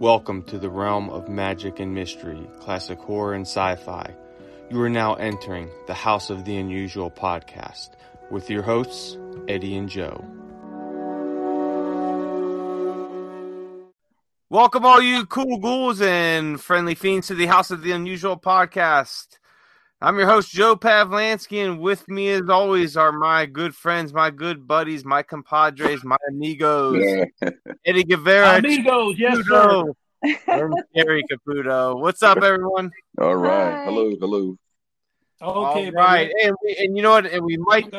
Welcome to the realm of magic and mystery, classic horror and sci fi. You are now entering the House of the Unusual podcast with your hosts, Eddie and Joe. Welcome, all you cool ghouls and friendly fiends, to the House of the Unusual podcast. I'm your host, Joe Pavlansky, and with me, as always, are my good friends, my good buddies, my compadres, my amigos, Eddie Guevara. Amigos, yes, sir. Gary Caputo. What's up, everyone? All right. Hi. Hello, hello. Okay, All right, and, we, and you know what? And we might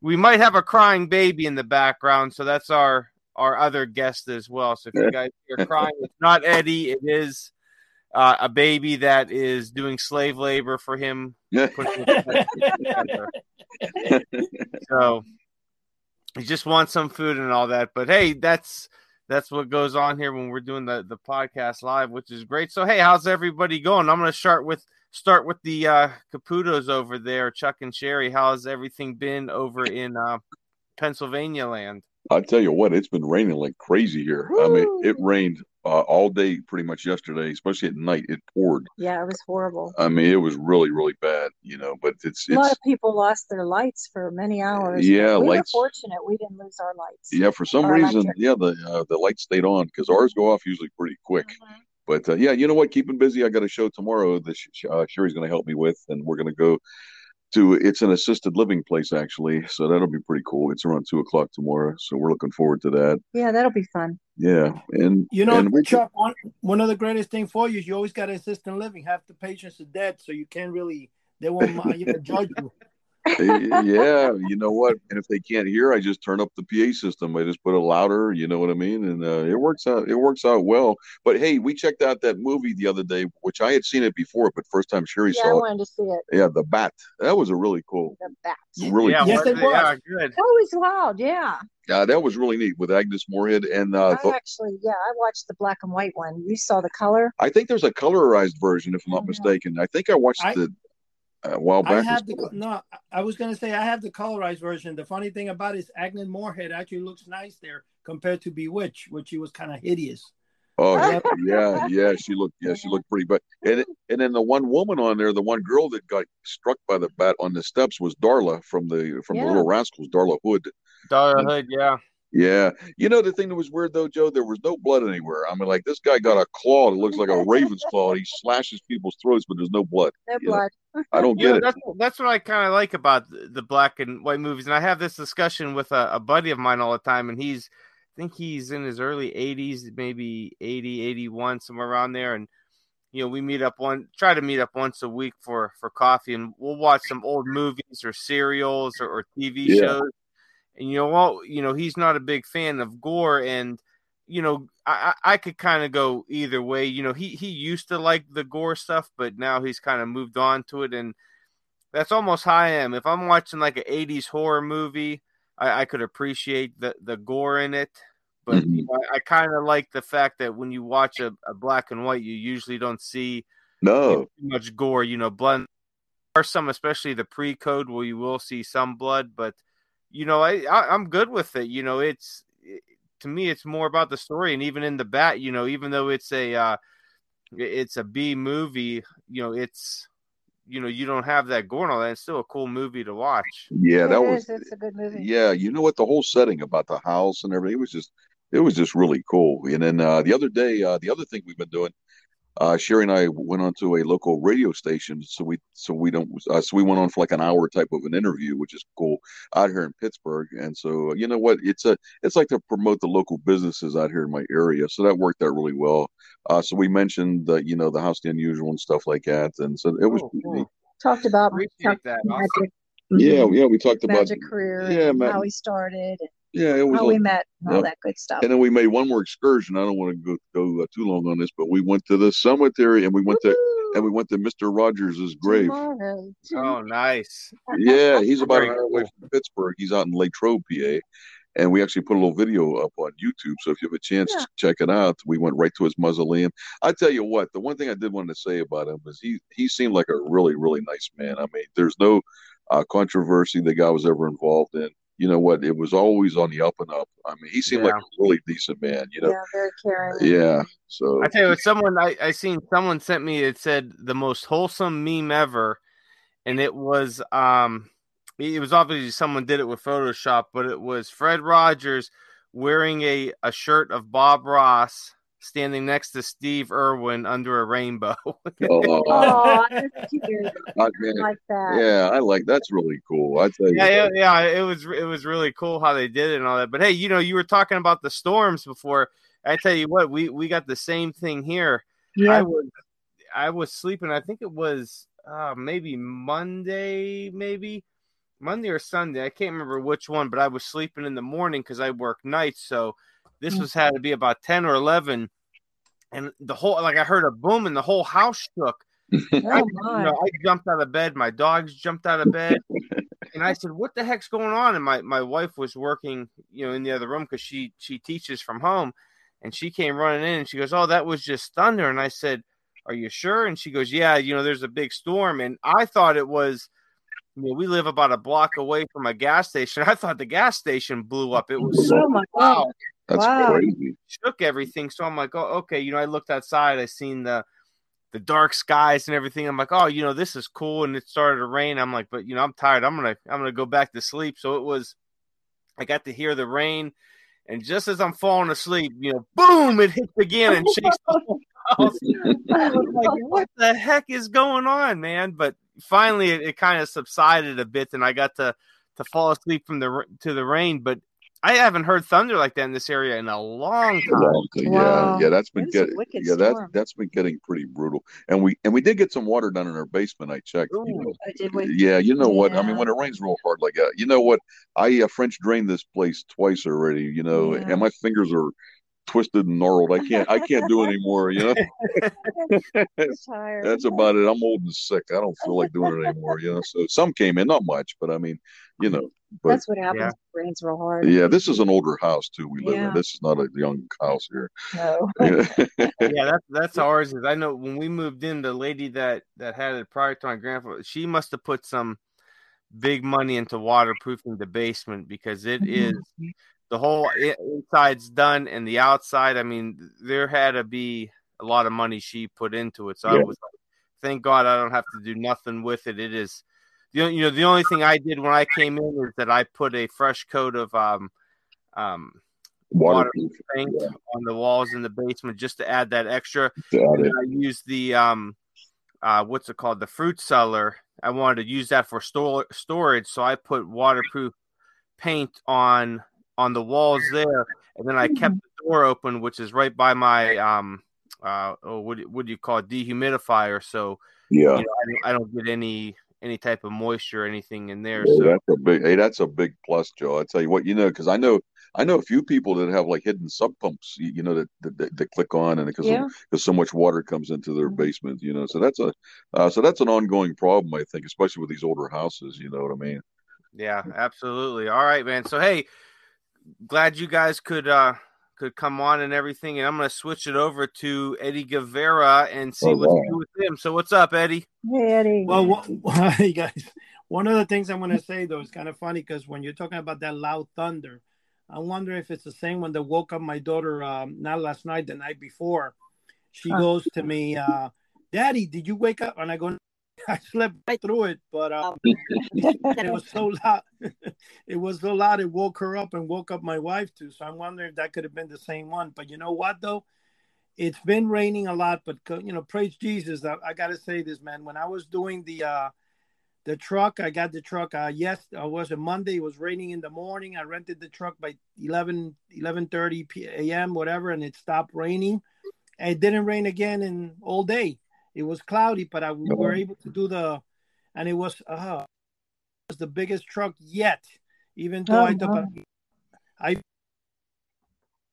we might have a crying baby in the background, so that's our our other guest as well. So if you guys are crying, it's not Eddie. It is uh, a baby that is doing slave labor for him. So he just wants some food and all that. But hey, that's that's what goes on here when we're doing the the podcast live, which is great. So hey, how's everybody going? I'm going to start with start with the uh, Caputos over there, Chuck and Sherry. How's everything been over in uh, Pennsylvania land? I tell you what, it's been raining like crazy here. I mean, it rained uh, all day pretty much yesterday, especially at night. It poured. Yeah, it was horrible. I mean, it was really, really bad, you know, but it's, A lot of people lost their lights for many hours. Yeah, we lights- were fortunate we didn't lose our lights. yeah, for some Our reason, electric. yeah, the, uh, the lights stayed on because ours go off usually pretty quick. Mhm. But uh, yeah, you know what? Keeping busy. I got a show tomorrow that uh, Sherry's going to help me with, and we're going to go to. It's an assisted living place actually, so that'll be pretty cool. It's around two o'clock tomorrow, so we're looking forward to that. Yeah, that'll be fun. Yeah, and You know, and we, Chuck, one, one of the greatest thing for you is you always got assistant living. Half the patients are dead, so you can't really, they won't mind, you know, judge you. Yeah, you know what? And if they can't hear, I just turn up the PA system. I just put it louder. You know what I mean? And uh, it works out. It works out well. But hey, we checked out that movie the other day, which I had seen it before, but first time Sherry Yeah, I saw it. wanted to see it. Yeah, the Bat. That was a really cool, The bats. really. yeah, Yes, was it it? yeah, good. That was wild. Yeah. Yeah, that was really neat with Agnes Moorehead. And uh, I actually, yeah, I watched the black and white one. You saw the color? I think there's a colorized version, if I'm not mistaken. I think I watched I- the a while I back. have the, no, I was going to say I have the colorized version. The funny thing about it is Agnes Moorehead actually looks nice there compared to Bewitched, which she was kind of hideous. Oh yeah, yeah, yeah. She looked, yeah, she looked pretty But And and then the one woman on there, the one girl that got struck by the bat on the steps was Darla from the from Yeah. the Little Rascals, Darla Hood. Darla Hood, yeah. Yeah, you know the thing that was weird though, Joe, there was no blood anywhere. I mean, like this guy got a claw that looks like a raven's claw. And he slashes people's throats, but there's no blood. No You know, blood. I don't You know, get it. that's that's what I kind of like about the, the black and white movies, and I have this discussion with a, a buddy of mine all the time, and he's, I think he's in his early 80s, maybe 80, 81, somewhere around there, and you know we meet up one, try to meet up once a week for for coffee, and we'll watch some old movies or serials or, or TV Yeah. shows, and you know what, you know he's not a big fan of gore, and you know, I I could kind of go either way. You know, he he used to like the gore stuff, but now he's kind of moved on to it, and that's almost how I am. If I'm watching like an '80s horror movie, I, I could appreciate the the gore in it, but Mhm. you know, I, I kind of like the fact that when you watch a, a black and white, you usually don't see No, much gore. You know, blood. Are some, especially the pre-code, where you will see some blood, but you know, I, I I'm good with it. You know, it's it, to me, it's more about the story, and even in the bat, you know, even though it's a uh, it's a B movie, you know, it's you know, you don't have that gore and all that. It's still a cool movie to watch. yeah, that It was is. It's a good movie. Yeah, you know what? The whole setting about the house and everything, it was just, it was just really cool. And then uh, the other day, uh, the other thing we've been doing, uh, Sherry and I went on to a local radio station. So we, so we don't, uh, so we went on for like an hour type of an interview, which is cool out here in Pittsburgh. And so, you know what? It's a, it's like to promote the local businesses out here in my area. So that worked out really well. Uh, so we mentioned the, you know, the house the unusual and stuff like that. And so it was, Oh, cool. Talked about Appreciate Chuck's that. magic, yeah, yeah. We talked about, magic career, yeah, and ma- how he started, and yeah, it was how like- we met, and all Yep. that good stuff. And then we made one more excursion. I don't want to go go uh, too long on this, but we went to the cemetery and we went to and we went to Mister Rogers' grave. Tomorrow. Oh, nice. Yeah, he's about Very an hour away from Pittsburgh. He's out in Latrobe, PA. And we actually put a little video up on YouTube. So if you have a chance Yeah. to check it out, we went right to his mausoleum. I tell you what, the one thing I did want to say about him is he he seemed like a really, really nice man. I mean, there's no uh, controversy the guy was ever involved in. You know what, it was always on the up and up. I mean, he seemed Yeah. like a really decent man, you know. Yeah, very caring. Yeah. So I tell you what, someone I, I seen someone sent me it said the most wholesome meme ever, and it was um it was obviously someone did it with Photoshop, but it was Fred Rogers wearing a, a shirt of Bob Ross standing next to Steve Irwin under a rainbow. oh, Oh, that's cute. I I mean, like that. yeah, I like that's really cool. I tell you. yeah, yeah, yeah. It was it was really cool how they did it and all that. But hey, you know, you were talking about the storms before. I tell you what, we we got the same thing here. Yeah. I was I was sleeping. I think it was uh, maybe Monday, maybe Monday or Sunday. I can't remember which one, but I was sleeping in the morning because I work nights. So this mm. was had to be about ten or eleven, and the whole like I heard a boom and the whole house shook. I, Oh you my. know, I jumped out of bed. My dogs jumped out of bed, and I said, "What the heck's going on?" And my my wife was working, you know, in the other room because she she teaches from home, and she came running in and she goes, "Oh, that was just thunder." And I said, "Are you sure?" And she goes, "Yeah, you know, there's a big storm." And I thought it was, you know, we live about a block away from a gas station. I thought the gas station blew up. It was so Oh my God. loud That's Wow. crazy. shook everything. So I'm like, oh, okay. You know, I looked outside. I seen the the dark skies and everything. I'm like, oh, you know, this is cool. And it started to rain. I'm like, but you know, I'm tired. I'm gonna I'm gonna go back to sleep. So it was. I got to hear the rain, and just as I'm falling asleep, you know, boom! It hits again and chased the house. I was like, what the heck is going on, man? But finally, it, it kind of subsided a bit, and I got to to fall asleep from the to the rain. But I haven't heard thunder like that in this area in a long time. Wow. Yeah, Wow. yeah, that's been That is getting yeah, that storm. that's been getting pretty brutal. And we and we did get some water down in our basement. I checked. You Ooh. know. Oh, did we? Yeah, you know what? I mean, when it rains real hard like that, you know what? I uh, French drained this place twice already. You know, Yeah. and my fingers are twisted and gnarled. I can't I can't do anymore. You know, I'm tired. that's about it. I'm old and sick. I don't feel like doing it anymore. You know, so some came in, not much, but I mean, you know, but That's what happens. Yeah. when rains real hard. yeah, this is an older house too. We live in. This is not a young house here. No. Yeah. yeah, that's that's ours. Is I know when we moved in, the lady that that had it prior to my grandfather, she must have put some big money into waterproofing the basement because it mm-hmm. is the whole inside's done and the outside. I mean, there had to be a lot of money she put into it. So I was like, thank God I don't have to do nothing with it. It is, you know, you know, the only thing I did when I came in is that I put a fresh coat of um um Waterproof. paint Yeah. on the walls in the basement just to add that extra. And I used the um uh what's it called? The fruit cellar. I wanted to use that for store storage, so I put waterproof paint on on the walls there, and then I kept the door open, which is right by my um uh oh, what do, what do you call it dehumidifier, so Yeah. you know, I, don't, I don't get any any type of moisture or anything in there. Yeah, So that's a big. Hey, that's a big plus, Joe. I tell you what, you know, because I know, I know a few people that have like hidden sub pumps, you, you know, that, that that that click on and because Yeah. because so much water comes into their basement, you know. So that's a, uh, so that's an ongoing problem, I think, especially with these older houses. You know what I mean? Yeah, absolutely. All right, man. So hey, glad you guys could uh could come on and everything, and I'm gonna switch it over to Eddie Guevara and see Oh, what's wow. with him. So what's up, Eddie? Hey, Eddie. Well, wha- hey guys, one of the things I'm going to say though is kind of funny because when you're talking about that loud thunder, I wonder if it's the same one that woke up my daughter um, not last night, the night before. She Huh. goes to me, uh, "Daddy, did you wake up?" And I go, "I slept right through it, but um, it was so loud. it was so loud it woke her up and woke up my wife too. So I'm wondering if that could have been the same one. But you know what though? It's been raining a lot, but you know, praise Jesus. I, I gotta say this, man. When I was doing the uh the truck, I got the truck uh yes, uh, was a Monday, it was raining in the morning. I rented the truck by 11 11:30 p- a.m. whatever and it stopped raining. And it didn't rain again in all day. It was cloudy, but I we were able to do the and it was uh was the biggest truck yet. Even though Oh, I thought wow. I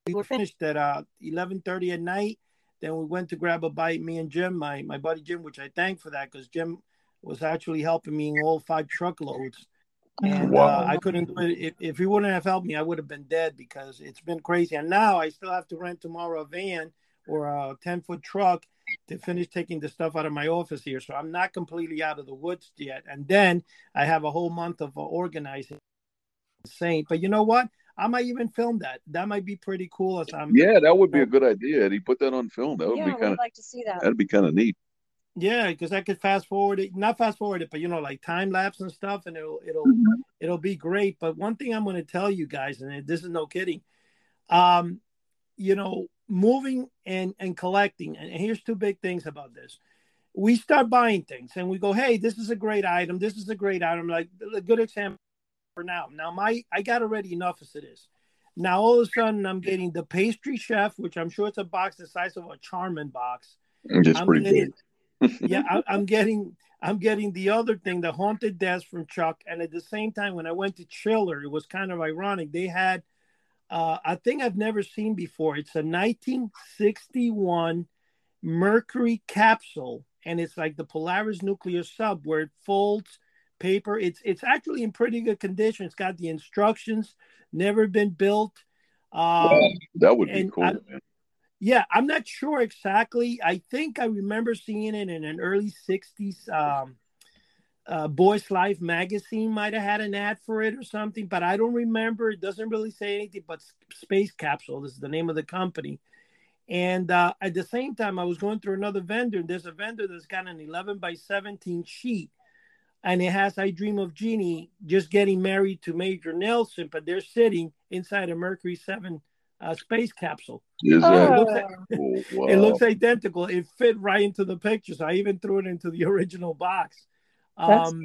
we were finished at uh eleven thirty at night. Then we went to grab a bite. Me and Jim, my my buddy Jim, which I thank for that because Jim was actually helping me in all five truckloads. And Wow. uh, I couldn't do it if, if he wouldn't have helped me. I would have been dead because it's been crazy. And now I still have to rent tomorrow a van or a ten foot truck to finish taking the stuff out of my office here. So I'm not completely out of the woods yet. And then I have a whole month of uh, organizing insane. But you know what? I might even film that. That might be pretty cool. As I'm yeah, that would be a good idea. Eddie, put that on film. That would yeah, be kind of like to see that. that'd be kind of neat. Yeah, because I could fast forward it, not fast forward it, but you know, like time lapse and stuff, and it'll it'll Mhm. it'll be great. But one thing I'm going to tell you guys, and this is no kidding, um, you know, moving and and collecting, and here's two big things about this. We start buying things, and we go, "Hey, this is a great item. This is a great item." Like a good example for now. Now, my I got already enough as it is. Now all of a sudden, I'm getting the pastry chef, which I'm sure it's a box the size of a Charmin box. I'm pretty getting, big. yeah, I, I'm getting I'm getting the other thing, the haunted desk from Chuck, and at the same time, when I went to Chiller, it was kind of ironic. They had uh, a thing I've never seen before. It's a 1961 Mercury capsule, and it's like the Polaris nuclear sub, where it folds paper. It's it's actually in pretty good condition. It's got the instructions, never been built. Um, Wow, that would be cool. I- man. yeah, I'm not sure exactly. I think I remember seeing it in an early 60s. Um, uh, Boys Life magazine might have had an ad for it or something, but I don't remember. It doesn't really say anything but Space Capsule. This is the name of the company. And uh, at the same time, I was going through another vendor. And there's a vendor that's got an 11 by 17 sheet. And it has I Dream of Jeannie just getting married to Major Nelson, but they're sitting inside a Mercury 7 uh, space capsule. Is Oh, that looks Wow. It looks identical. It fit right into the picture. So I even threw it into the original box. Um,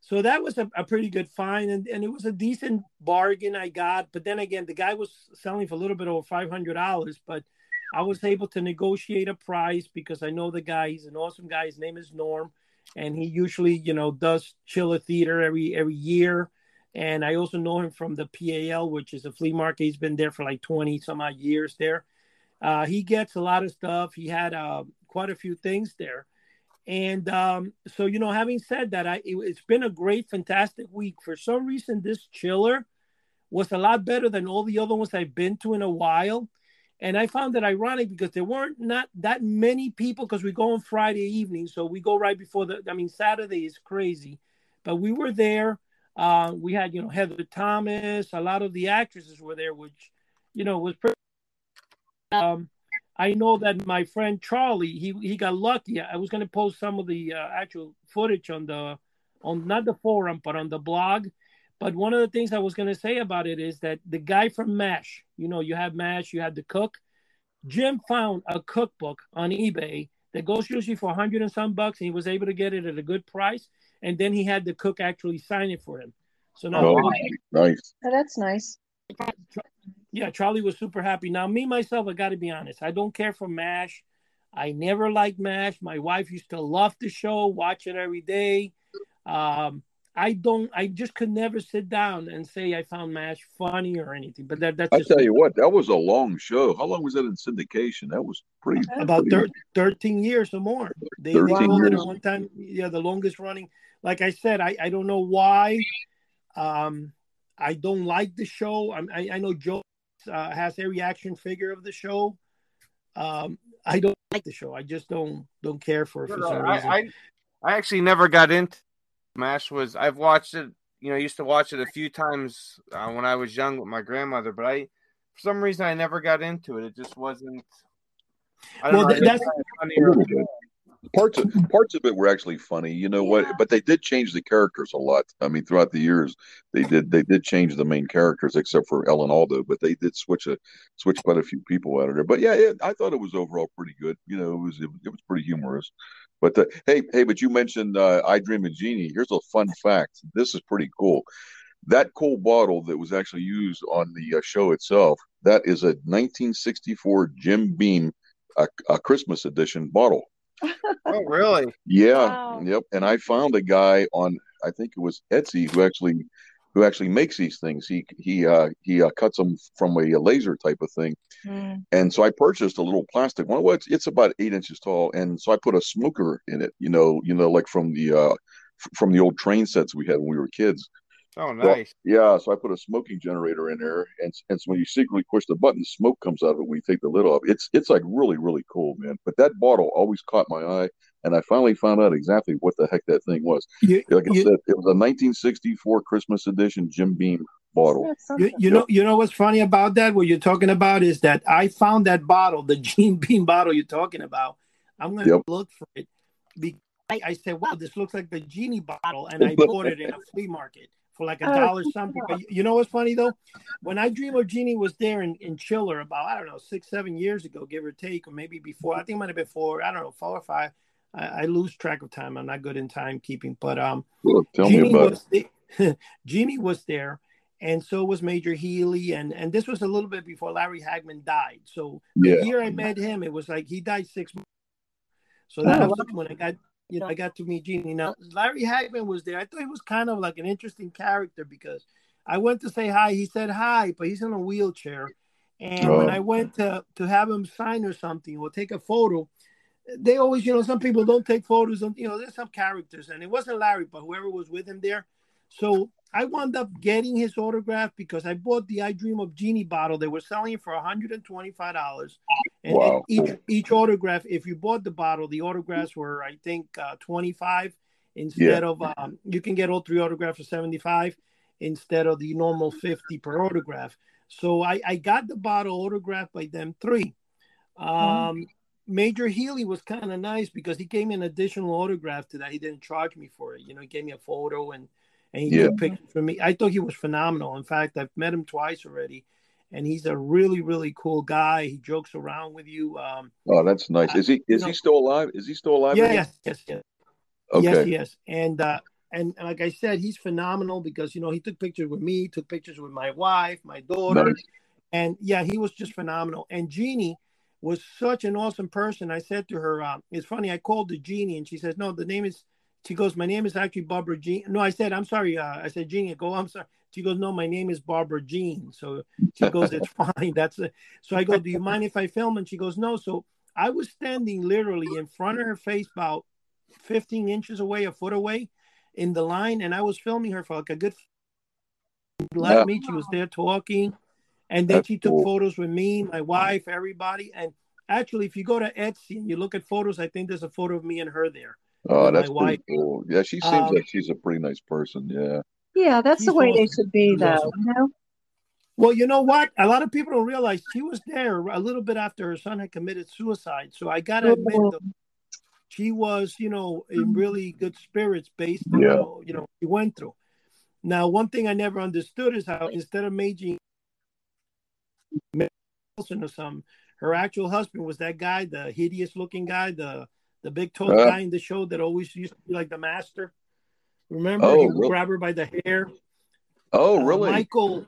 so that was a, a pretty good find, and, and it was a decent bargain I got. But then again, the guy was selling for a little bit over five hundred dollars, but I was able to negotiate a price because I know the guy. He's an awesome guy. His name is Norm, and he usually, you know, does Chiller Theater every every year. And I also know him from the PAL, which is a flea market. He's been there for like twenty some odd years there. Uh, he gets a lot of stuff. He had uh, quite a few things there. And um, so, you know, having said that, I it, it's been a great, fantastic week. For some reason, this chiller was a lot better than all the other ones I've been to in a while. And I found it ironic because there weren't not that many people because we go on Friday evening. So we go right before the, I mean, Saturday is crazy. But we were there. Uh, we had, you know, Heather Thomas, a lot of the actresses were there, which, you know, was pretty. Um, I know that my friend Charlie, he he got lucky. I was going to post some of the uh, actual footage on the on not the forum but on the blog. But one of the things I was going to say about it is that the guy from Mash, you know, you have Mash, you have the cook. Jim found a cookbook on eBay that goes usually for a hundred and some bucks, and he was able to get it at a good price. And then he had the cook actually sign it for him. So now Oh, nice. Oh, that's nice. Yeah, Charlie was super happy. Now, me myself, I got to be honest, I don't care for MASH. I never liked MASH. My wife used to love the show, watch it every day. Um, I don't. I just could never sit down and say I found MASH funny or anything. But that, that's I just tell you what, that was a long show. How long was that in syndication? That was pretty. about pretty- thir- 13 years or more. They, they 13 called it years. at one time, yeah, the longest running. Like I said, I, I don't know why. Um, I don't like the show. I, I, I know Joe uh, has every action figure of the show. Um, I don't like the show. I just don't don't care for it for some reason. I, I I actually never got into Mash. Was I've watched it. You know, I used to watch it a few times uh, when I was young with my grandmother, but I for some reason I never got into it. It just wasn't. I don't Well, know, th- I that's- think it's funny or- Parts of parts of it were actually funny. You know what? But they did change the characters a lot. I mean, throughout the years, they did they did change the main characters, except for Alan Alda. But they did switch a switch quite a few people out of there. But yeah, it, I thought it was overall pretty good. You know, it was it, was pretty humorous. But uh, hey, hey, but you mentioned uh, I Dream of Jeannie. Here's a fun fact. This is pretty cool. That cool bottle that was actually used on the uh, show itself. That is a 1964 Jim Beam, uh, a Christmas edition bottle. Oh, really? Yeah, Wow. yep. And I found a guy on I think it was Etsy who actually who actually makes these things. He he uh he uh, cuts them from a, laser type of thing. Mm. And so I purchased a little plastic one. Well, it's, it's about eight inches tall, and so I put a smoker in it. You know, you know, like from the uh f- from the old train sets we had when we were kids. Oh, Well, nice. yeah, so I put a smoking generator in there, and and so when you secretly push the button, smoke comes out of it when you take the lid off. It's it's like really really cool, man. But that bottle always caught my eye, and I finally found out exactly what the heck that thing was. You- Like I you- said, it was a 1964 Christmas edition Jim Beam bottle. Yeah, something. You, you know, you know what's funny about that? What you're talking about is that I found that bottle, the Jim Beam bottle you're talking about. I'm gonna Yep. look for it. Because I, I said, "Wow, this looks like the genie bottle," and I bought it in a flea market for like a Oh, dollar something. But you- you know what's funny though? When I Dream of Jeannie was there in, in Chiller about I don't know six seven years ago, give or take, or maybe before. I think it might have been four. I don't know four or five. I, I lose track of time. I'm not good in timekeeping, but um, Look, tell Genie me about it. was the- Genie was there, and so was Major Healey, and and this was a little bit before Larry Hagman died. So the Yeah. year I met him, it was like he died six months. So that Oh, was when I got you know I got to meet Genie. Now Larry Hagman was there. I thought he was kind of like an interesting character because I went to say hi. He said hi, but he's in a wheelchair. And when Oh. I went to to have him sign or something or take a photo, they always, you know, some people don't take photos. Of, you know, there's some characters, and it wasn't Larry, but whoever was with him there. So I wound up getting his autograph because I bought the I Dream of Jeannie bottle. They were selling it for $125. And, Wow. each each autograph, if you bought the bottle, the autographs were, I think, uh, 25 instead of um, you can get all three autographs for 75 instead of the normal 50 per autograph. So I, I got the bottle autographed by them three. Um, Major Healey was kind of nice because he gave me an additional autograph to that. He didn't charge me for it. You know, he gave me a photo and and he Yeah. took pictures for me. I thought he was phenomenal. In fact, I've met him twice already, and he's a really really cool guy. He jokes around with you. Um, Oh, that's nice. Is he is know- he still alive? Is he still alive? yeah, yes, yes, yes. Okay. Yes, yes. And uh and, and like I said, he's phenomenal because you know he took pictures with me, took pictures with my wife, my daughter, Nice. and yeah, he was just phenomenal. And Jeannie was such an awesome person. I said to her, um, it's funny, I called the Jeannie and she says, No, the name is she goes, My name is actually Barbara Jean. No, I said, I'm sorry, uh, I said Jean, I go, I'm sorry. She goes, No, my name is Barbara Jean. So she goes, It's fine. That's it. So I go, Do you mind if I film? And she goes, No. So I was standing literally in front of her face about 15 inches away, a foot away in the line, and I was filming her for like a good let Yeah. me. She was there talking, and then That's she took cool. photos with me, my wife, everybody. And actually, if you go to Etsy and you look at photos, I think there's a photo of me and her there. Oh, with my that's pretty wife. cool. Yeah, she seems Um, like she's a pretty nice person. Yeah. Yeah, that's She's the way they should be, She's though. awesome. You know? Well, you know what? A lot of people don't realize she was there a little bit after her son had committed suicide. So I gotta admit, Oh. though, she was, you know, in really good spirits based on Yeah. you know what she went through. Now, one thing I never understood is how instead of making Wilson or some, her actual husband was that guy, the hideous looking guy, the the big tall Uh. guy in the show that always used to be like the master. Remember, Oh, he would really? grab her by the hair. Oh, Uh, really? Michael,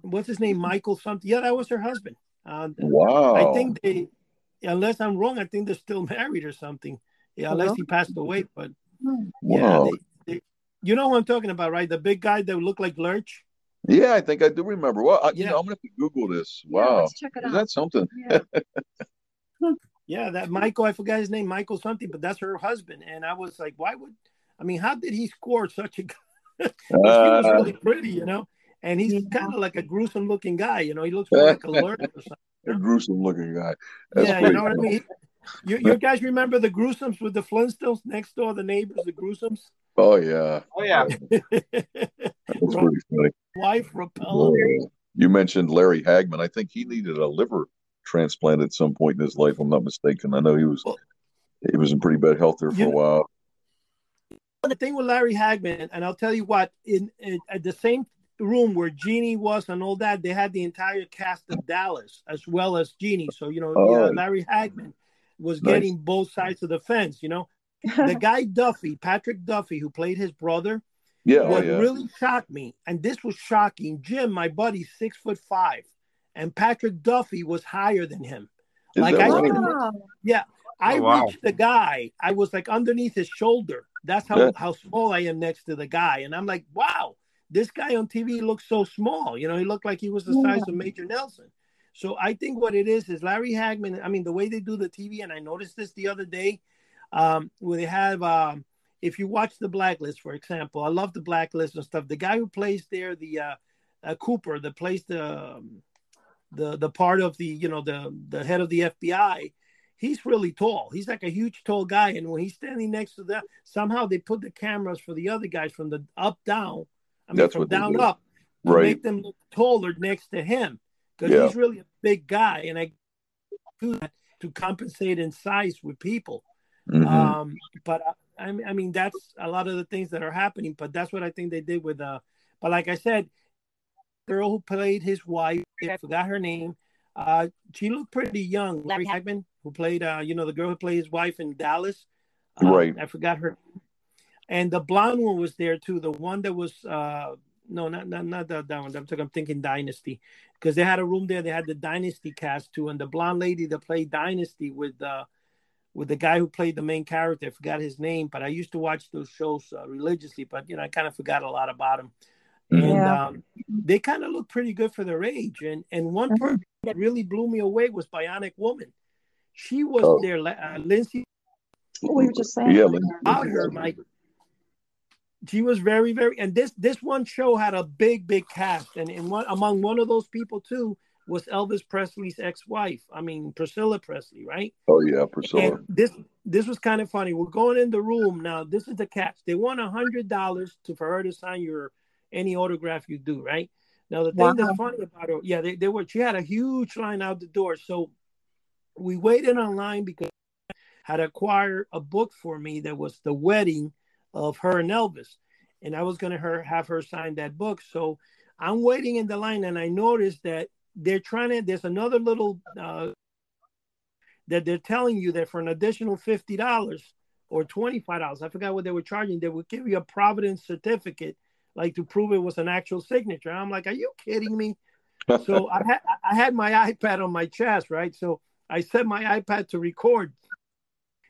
what's his name? Michael something. Yeah, that was her husband. Uh, Wow. I think they, unless I'm wrong, I think they're still married or something. Yeah, unless he passed away. But yeah, they, they, you know what I'm talking about, right? The big guy that looked like Lurch. Yeah, I think I do remember. Well, I, you Yeah. know, I'm gonna have to Google this. Yeah, Wow. let's check it Is out. that something? Yeah. Yeah, that Michael, I forgot his name, Michael something, but that's her husband. And I was like, why would, I mean, how did he score such a? she was Uh, really pretty, you know. And he's Yeah. kind of like a gruesome looking guy, you know. He looks like a Lurch or something. a gruesome looking guy. That's yeah, you pretty know what I mean. You, you guys remember the Gruesomes with the Flintstones next door, the neighbors, the Gruesomes? Oh yeah. Oh yeah. That's pretty funny. wife Rapella. You mentioned Larry Hagman. I think he needed a liver transplant at some point in his life. I'm not mistaken. I know he was he was in pretty bad health there for You- a while. The thing with Larry Hagman, and I'll tell you what, in, in at the same room where Jeannie was and all that, they had the entire cast of Dallas as well as Jeannie. So you know, Oh. yeah, Larry Hagman was Nice. getting both sides of the fence. You know, the guy Duffy, Patrick Duffy, who played his brother, Yeah, oh what yeah. really shocked me, and this was shocking. Jim, my buddy, six foot five, and Patrick Duffy was higher than him. Is like that I right? said, Wow. I Oh, wow. reached the guy. I was like underneath his shoulder. That's how, Yeah. how small I am next to the guy. And I'm like, wow, this guy on TV looks so small. You know, he looked like he was the size of Major Nelson. So I think what it is is Larry Hagman. I mean, the way they do the TV, and I noticed this the other day, um, where they have, um, if you watch the Blacklist, for example, I love the Blacklist and stuff. The guy who plays there, the uh, uh, Cooper, that plays the um, the the part of the you know the the head of the FBI he's really tall. He's like a huge tall guy, and when he's standing next to that, somehow they put the cameras for the other guys from the up down. I mean, That's from what down up. to Right. make them look taller next to him because Yeah. he's really a big guy, and I do that to compensate in size with people. Mhm. Um, but I, I mean, that's a lot of the things that are happening. But that's what I think they did with uh. But like I said, girl who played his wife, I forgot her name. Uh, she looked pretty young. Larry Hagman, who played uh, you know, the girl who played his wife in Dallas. Uh, Right. I forgot her. And the blonde one was there too. The one that was uh no, not not not that, that one. I'm talking. I'm thinking Dynasty, because they had a room there. They had the Dynasty cast too, and the blonde lady that played Dynasty with uh with the guy who played the main character. I forgot his name, but I used to watch those shows uh, religiously. But you know, I kind of forgot a lot about him. And Yeah. um, they kind of look pretty good for their age. And and one Mhm. person that really blew me away was Bionic Woman. She was Oh. there, uh, Lindsay What we were just saying. Yeah, Lin- about her, Mike. She was very, very, and this this one show had a big, big cast, and in one among one of those people too was Elvis Presley's ex-wife. I mean Priscilla Presley, right? Oh yeah, Priscilla. And this this was kind of funny. We're going in the room now. This is the catch. They want a hundred dollars to for her to sign your any autograph you do, right? Now the thing Wow. that's funny about her, yeah, they, they were. She had a huge line out the door, so we waited online because I had acquired a book for me that was the wedding of her and Elvis, and I was going to her have her sign that book. So I'm waiting in the line, and I noticed that they're trying to. There's another little uh, that they're telling you that for an additional fifty dollars or twenty five dollars, I forgot what they were charging. They would give you a Providence certificate, like to prove it was an actual signature. I'm like, are you kidding me? so I had I had my iPad on my chest, right? So I set my iPad to record,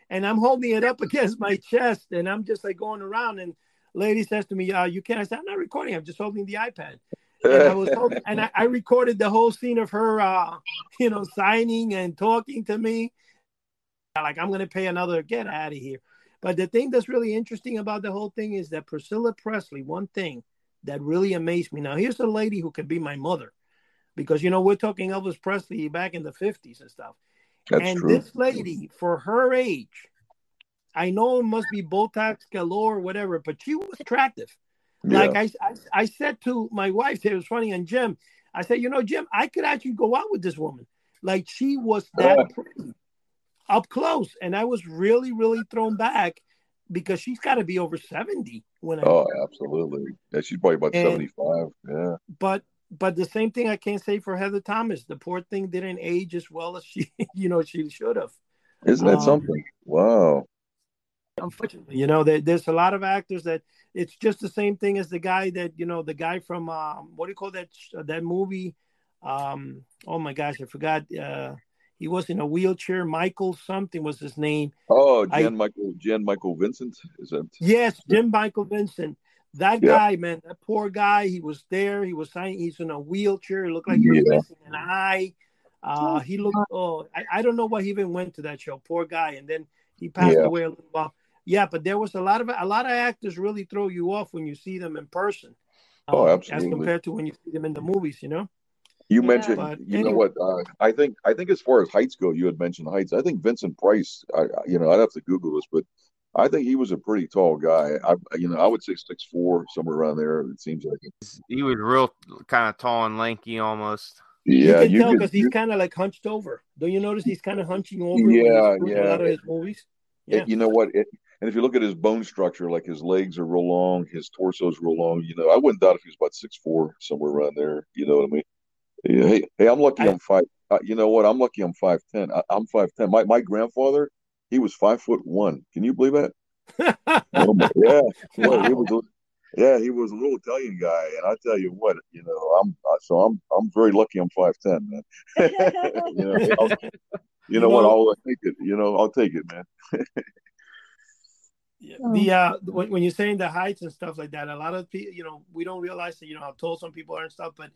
and I'm holding it up against my chest, and I'm just like going around. And lady says to me, uh, "You can't." I said, "I'm not recording. I'm just holding the iPad." And I was holding, and I, I recorded the whole scene of her, uh, you know, signing and talking to me. Like I'm gonna pay another. Get out of here. But the thing that's really interesting about the whole thing is that Priscilla Presley. One thing that really amazed me. Now here's a lady who could be my mother because you know we're talking Elvis Presley back in the 50s and stuff. That's and true. this lady, for her age, I know it must be Botox galore or whatever, but she was attractive. yeah. Like I, I, I said to my wife, it was funny, and Jim, I said, you know, Jim, I could actually go out with this woman. Like she was that Yeah. pretty up close, and I was really, really thrown back because she's got to be over 70 when I oh, absolutely. Yeah, she's probably about And- seventy-five. Yeah. but but the same thing I can't say for Heather Thomas. The poor thing didn't age as well as she, you know, she should have. Isn't that Um, something? Wow. Unfortunately, you know, there, there's a lot of actors that it's just the same thing as the guy that you know, the guy from um, what do you call that that movie? Um, oh my gosh, I forgot. Uh, he was in a wheelchair. Michael something was his name. Oh, I- Michael Jan Michael Vincent is that? Yes, Jim Michael Vincent. That Yeah. guy, man, that poor guy. He was there. He was signing. He's in a wheelchair. It looked like he was Yeah. missing an eye. Uh, he looked. Oh, I, I don't know why he even went to that show. Poor guy. And then he passed Yeah. away a little while. Yeah, but there was a lot of a lot of actors really throw you off when you see them in person. Oh, um, absolutely. As compared to when you see them in the movies, you know. You Yeah. mentioned, But you know what? Uh, I think, I think as far as heights go, you had mentioned heights. I think Vincent Price. I, I- you know, I'd have to Google this, but I think he was a pretty tall guy. I, you know, I would say six four, somewhere around there. It seems like. It. He was real kind of tall and lanky almost. Yeah, you can you tell because he's kind of like hunched over. Don't you notice he's kind of hunching over? Yeah, yeah. A lot of his movies. Yeah. it- you know what? It, and if you look at his bone structure, like his legs are real long, his torso's real long. You know, I wouldn't doubt if he was about six four, somewhere around there. You know what I mean? Yeah, hey, hey, I'm lucky. I- I'm five. Uh, you know what? I'm lucky. I'm five ten. I'm five ten. My my grandfather, he was five foot one. Can you believe that? Oh my, yeah, Boy, he was. a- Yeah, he was a little Italian guy, and I tell you what, you know, I'm uh, so I'm I'm very lucky. I'm five ten, man. you know, I'll, you You know what? I'll take it. You know, I'll take it, man. Yeah, the uh when, when you're saying the heights and stuff like that a lot of people you know we don't realize that you know how tall some people are and stuff but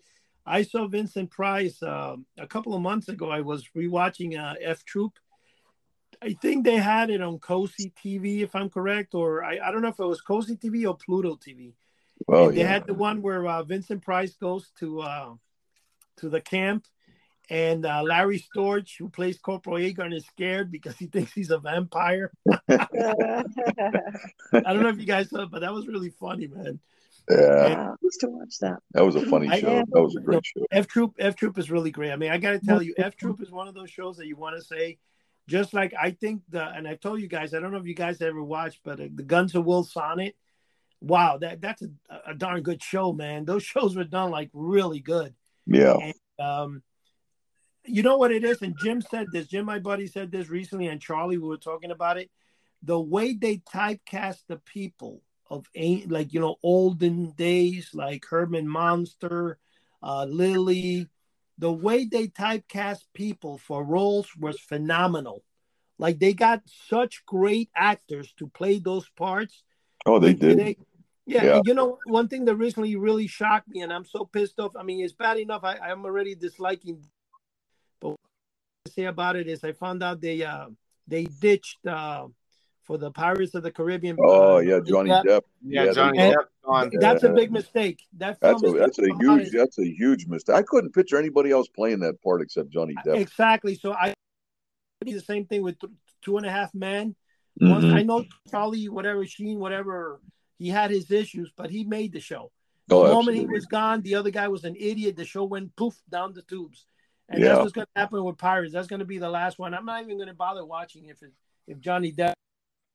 i saw vincent price um a couple of months ago i was rewatching uh f troop i think they had it on cozy tv if i'm correct or i, I don't know if it was cozy tv or pluto tv Oh and they yeah, had the one where uh, vincent price goes to uh to the camp and uh, Larry Storch, who plays Corporal Agarn, is scared because he thinks he's a vampire. I don't know if you guys saw it, but that was really funny, man. Yeah, Yeah, I used to watch that. that was a funny I- show. That was a great show. F Troop, F Troop is really great. I mean, I got to tell you, F Troop is one of those shows that you want to say, just like I think the, and I told you guys, I don't know if you guys ever watched, but uh, the Guns of Will Sonnett. Wow, that that's a, a darn good show, man. Those shows were done like really good. Yeah, And, um, you know what it is, and Jim said this. Jim, my buddy, said this recently, and Charlie, we were talking about it. The way they typecast the people of ain't like you know olden days, like Herman Munster, uh, Lily. The way they typecast people for roles was phenomenal. Like they got such great actors to play those parts. oh, they did. today- yeah, Yeah. you know, one thing that recently really shocked me, and I'm so pissed off. I mean, it's bad enough I, I'm already disliking, but what I say about it is I found out they uh they ditched uh for the Pirates of the Caribbean. Oh uh, yeah, Johnny Depp. Depp. Yeah, Yeah, Johnny they- Depp gone. That's a big mistake. That film That's a that's a gonna come out huge as- that's a huge mistake. I couldn't picture anybody else playing that part except Johnny Depp. exactly. So I the same thing with Two and a Half Men. Once Mhm. I know Charlie, whatever Sheen, whatever he had his issues, but he made the show. The Oh, moment he was gone, the other guy was an idiot. The show went poof down the tubes, and Yeah. that's what's going to happen with Pirates. That's going to be the last one. I'm not even going to bother watching if it, if Johnny Depp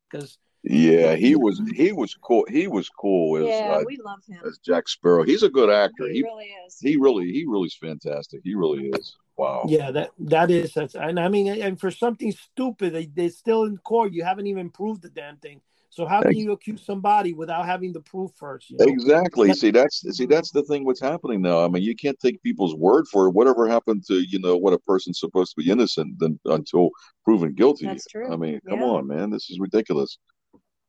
because Yeah, he was he was cool. He was cool as Yeah, uh, we love him. as Jack Sparrow. He's a good actor. He He really is. he really he really is fantastic. He really is. Wow. yeah, that that is that's and I mean and for something stupid, they they're still in court. You haven't even proved the damn thing. So how can you accuse somebody without having the proof first? You know? Exactly. Yeah. See, that's see, that's the thing. What's happening now? I mean, you can't take people's word for it. Whatever happened to you know what a person's supposed to be innocent then, until proven guilty. That's true. I mean, come Yeah. on, man, this is ridiculous.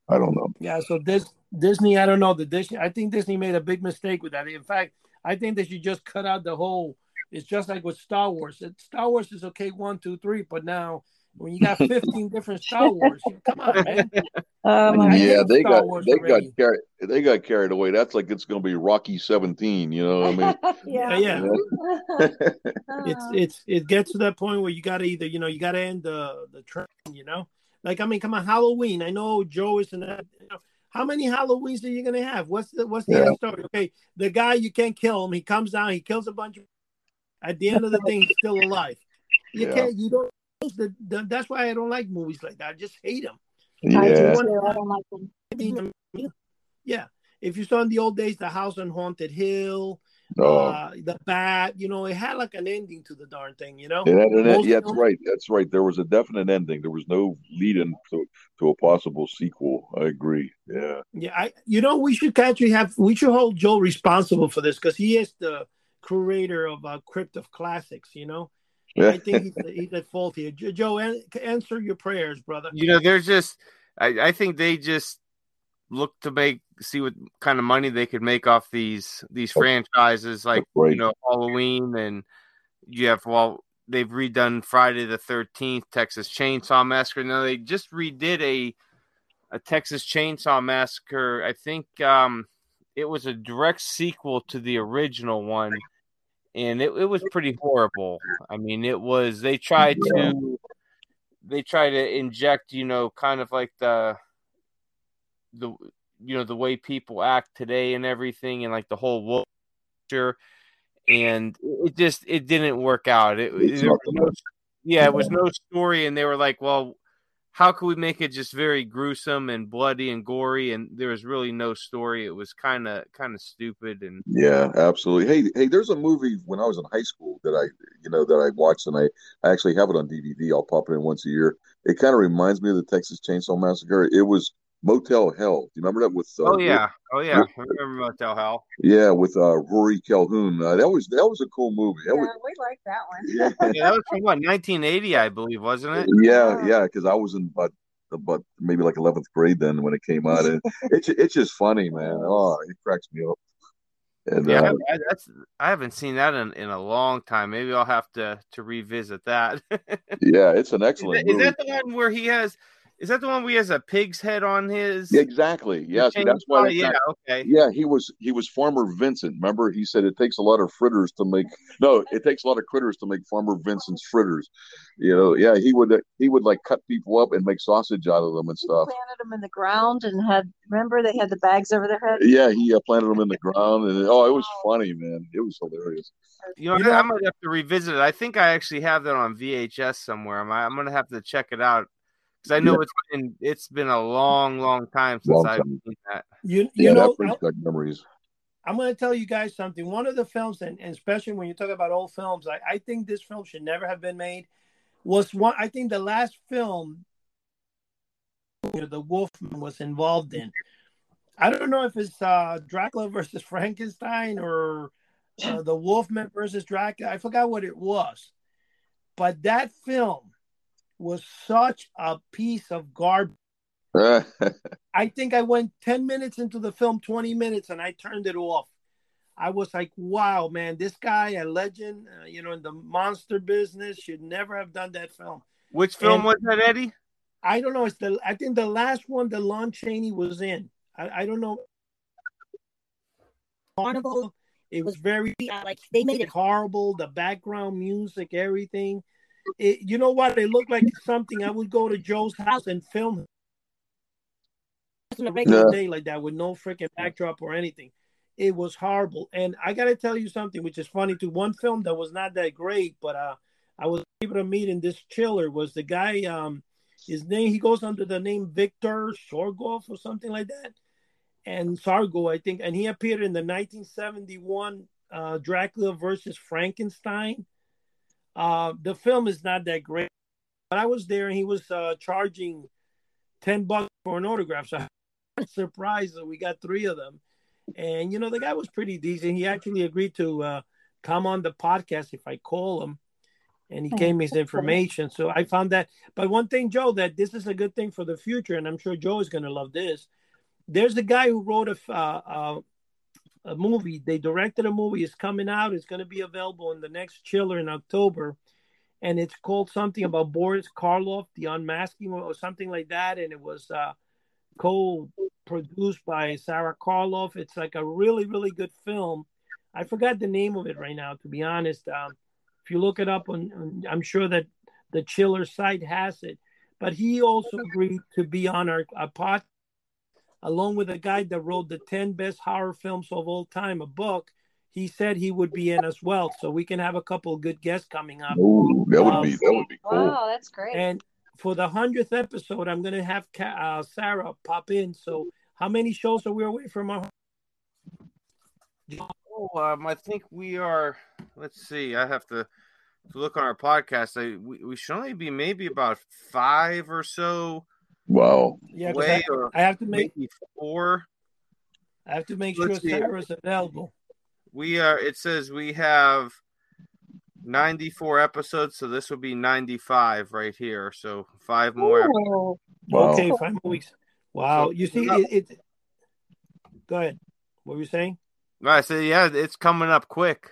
I don't know. Yeah, so this Disney, I don't know the Disney. I think Disney made a big mistake with that. In fact, I think they should just cut out the whole. It's just like with Star Wars. It, Star Wars is okay, one, two, three, but now when you got fifteen different Star Wars, come on, man. Oh, I yeah, they Star got Wars they already. got carried they got carried away. That's like it's going to be Rocky Seventeen. You know, what I mean, Yeah, yeah. yeah. It's uh-huh. it's it gets to that point where you got to either you know you got to end the the trend. You know, like I mean, come on, Halloween. I know Joe is in that. You know, how many Halloweens are you gonna have? What's the what's the Yeah. end story? Okay, the guy you can't kill him. He comes down, he kills a bunch of. At the end of the thing, he's still alive. You Yeah. can't. You don't. The, the, that's why I don't like movies like that. I just hate them. I do yeah. I don't like them. Yeah. If you saw in the old days, the House on Haunted Hill, oh, uh, the Bat, you know, it had like an ending to the darn thing. You know. yeah, that- that- most yeah, that's right. That's right. There was a definite ending. There was no lead in to, to a possible sequel. I agree. Yeah, Yeah, I you know we should actually have we should hold Joe responsible for this because he is the curator of uh, Crypt of Classics. You know, I think he's, he's at fault here. Joe, an- answer your prayers, brother. You know, they're just. I, I think they just look to make see what kind of money they could make off these these franchises, like Right. you know Halloween, and you have well they've redone Friday the Thirteenth, Texas Chainsaw Massacre. Now they just redid a a Texas Chainsaw Massacre. I think um, it was a direct sequel to the original one, and it, it was pretty horrible. I mean, it was they tried to they try to inject, you know, kind of like the the you know the way people act today and everything, and like the whole culture, and it just it didn't work out. It, there was no, yeah, it was no story, and they were like, well. How could we make it just very gruesome and bloody and gory? And there was really no story. It was kind of kind of stupid and Yeah, absolutely. Hey, hey, there's a movie when I was in high school that I, you know, that I watched and I, I actually have it on DVD. I'll pop it in once a year. It kind of reminds me of the Texas Chainsaw Massacre. It was Motel Hell. Do you remember that with? Uh, oh yeah, oh yeah, I remember Motel Hell. yeah, with uh, Rory Calhoun. Uh, that was that was a cool movie. That Yeah, was, we like that one. yeah, Yeah, that was from what 1980, I believe, wasn't it? yeah, yeah. Because I was in about about maybe like eleventh grade then when it came out. And it's it's just funny, man. Oh, it cracks me up. And Yeah, uh, I, that's I haven't seen that in, in a long time. Maybe I'll have to to revisit that. yeah, it's an excellent that- is movie. that the one where he has? Is that the one where he has a pig's head on his? Exactly. Yeah, see, that's why. Oh, yeah. Okay. Yeah, he was he was Farmer Vincent. Remember, he said it takes a lot of fritters to make. No, it takes a lot of critters to make Farmer Vincent's fritters. You know, yeah, he would he would like cut people up and make sausage out of them and He stuff. planted them in the ground and had. Remember, they had the bags over their head. Yeah, he uh, planted them in the ground, and oh, it was funny, man. It was hilarious. You know, You know- I, I might have to revisit it. I think I actually have that on VHS somewhere. I'm, I'm gonna have to check it out because I know Yeah. it's been it's been a long, long time since Long I've seen that. You you Yeah, know, that brings back memories. I'm going to tell you guys something. One of the films, and, and especially when you talk about old films, I, I think this film should never have been made. Was one? I think the last film you know, the Wolfman was involved in. I don't know if it's uh, Dracula versus Frankenstein or uh, the Wolfman versus Dracula. I forgot what it was, but that film was such a piece of garbage. I think I went 10 minutes into the film, 20 minutes, and I turned it off. I was like, wow, man, this guy, a legend, uh, you know, in the monster business, should never have done that film. Which film And- was that, Eddie? I don't know. It's the I think the last one that Lon Chaney was in. I, I don't know. Carnival. It was very like they made made it it horrible. The background music, everything. It, you know what? It looked like something I would go to Joe's house and film on a a regular. Yeah. day like that with no freaking backdrop or anything. It was horrible. And I got to tell you something, which is funny too. One film that was not that great, but uh, I was able to meet in this chiller was the guy. Um, his name he goes under the name Victor Sorgov or something like that, and Sargo I think, and he appeared in the 1971 uh, Dracula versus Frankenstein. Uh, the film is not that great, but I was there and he was uh, charging ten bucks for an autograph. So I'm surprised that we got three of them. And you know, the guy was pretty decent. He actually agreed to uh, come on the podcast if I call him, and he Oh, gave me his information. So I found that. But one thing, Joe, that this is a good thing for the future, and I'm sure Joe is going to love this. There's a guy who wrote a uh, uh, a movie. They directed a movie. It's coming out. It's going to be available in the next chiller in October, and it's called something about Boris Karloff, the unmasking, or something like that. And it was uh, co-produced by Sarah Karloff. It's like a really, really good film. I forgot the name of it right now, to be honest. Um, if you look it up, on, on- I'm sure that the Chiller site has it. But he also agreed to be on our, our pod, along with a guy that wrote the 10 best horror films of all time, a book. He said he would be in as well, so we can have a couple of good guests coming up. Ooh, that would Um, be that would be cool. Wow, that's great. And for the hundredth episode, I'm gonna have Ca- uh, Sarah pop in. So, how many shows are we away from our? Oh, um, I think we are. Let's see. I have to, to look on our podcast. I, we, we should only be maybe about five or so Wow. Yeah, 'cause away, I, or I have to make maybe four. I have to make sure Let's see. Sarah's available. We are. It says we have ninety-four episodes, so this would be ninety-five right here. So five more. Wow. Okay, five more weeks. Wow, So- you see, it, it. Go ahead. What were you saying? I said, yeah, it's coming up quick.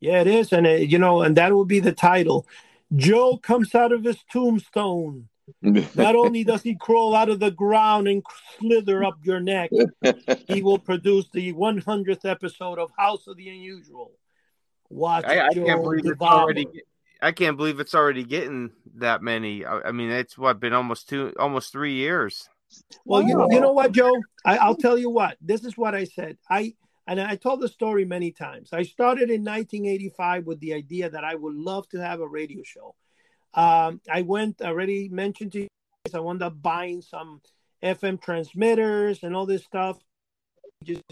Yeah, it is, and it, you know, and that will be the title. Joe comes out of his tombstone. Not only does he crawl out of the ground and slither up your neck, he will produce the 100th episode of House of the Unusual. Watch I, I can't believe it's already. I can't believe it's already getting that many. I, I mean, it's what been almost two, almost three years. Well, you, you know what, Joe? I, I'll tell you what. This is what I said. I and I told the story many times. I started in 1985 with the idea that I would love to have a radio show. Um, I went already mentioned to you. guys, I wound up buying some FM transmitters and all this stuff. Just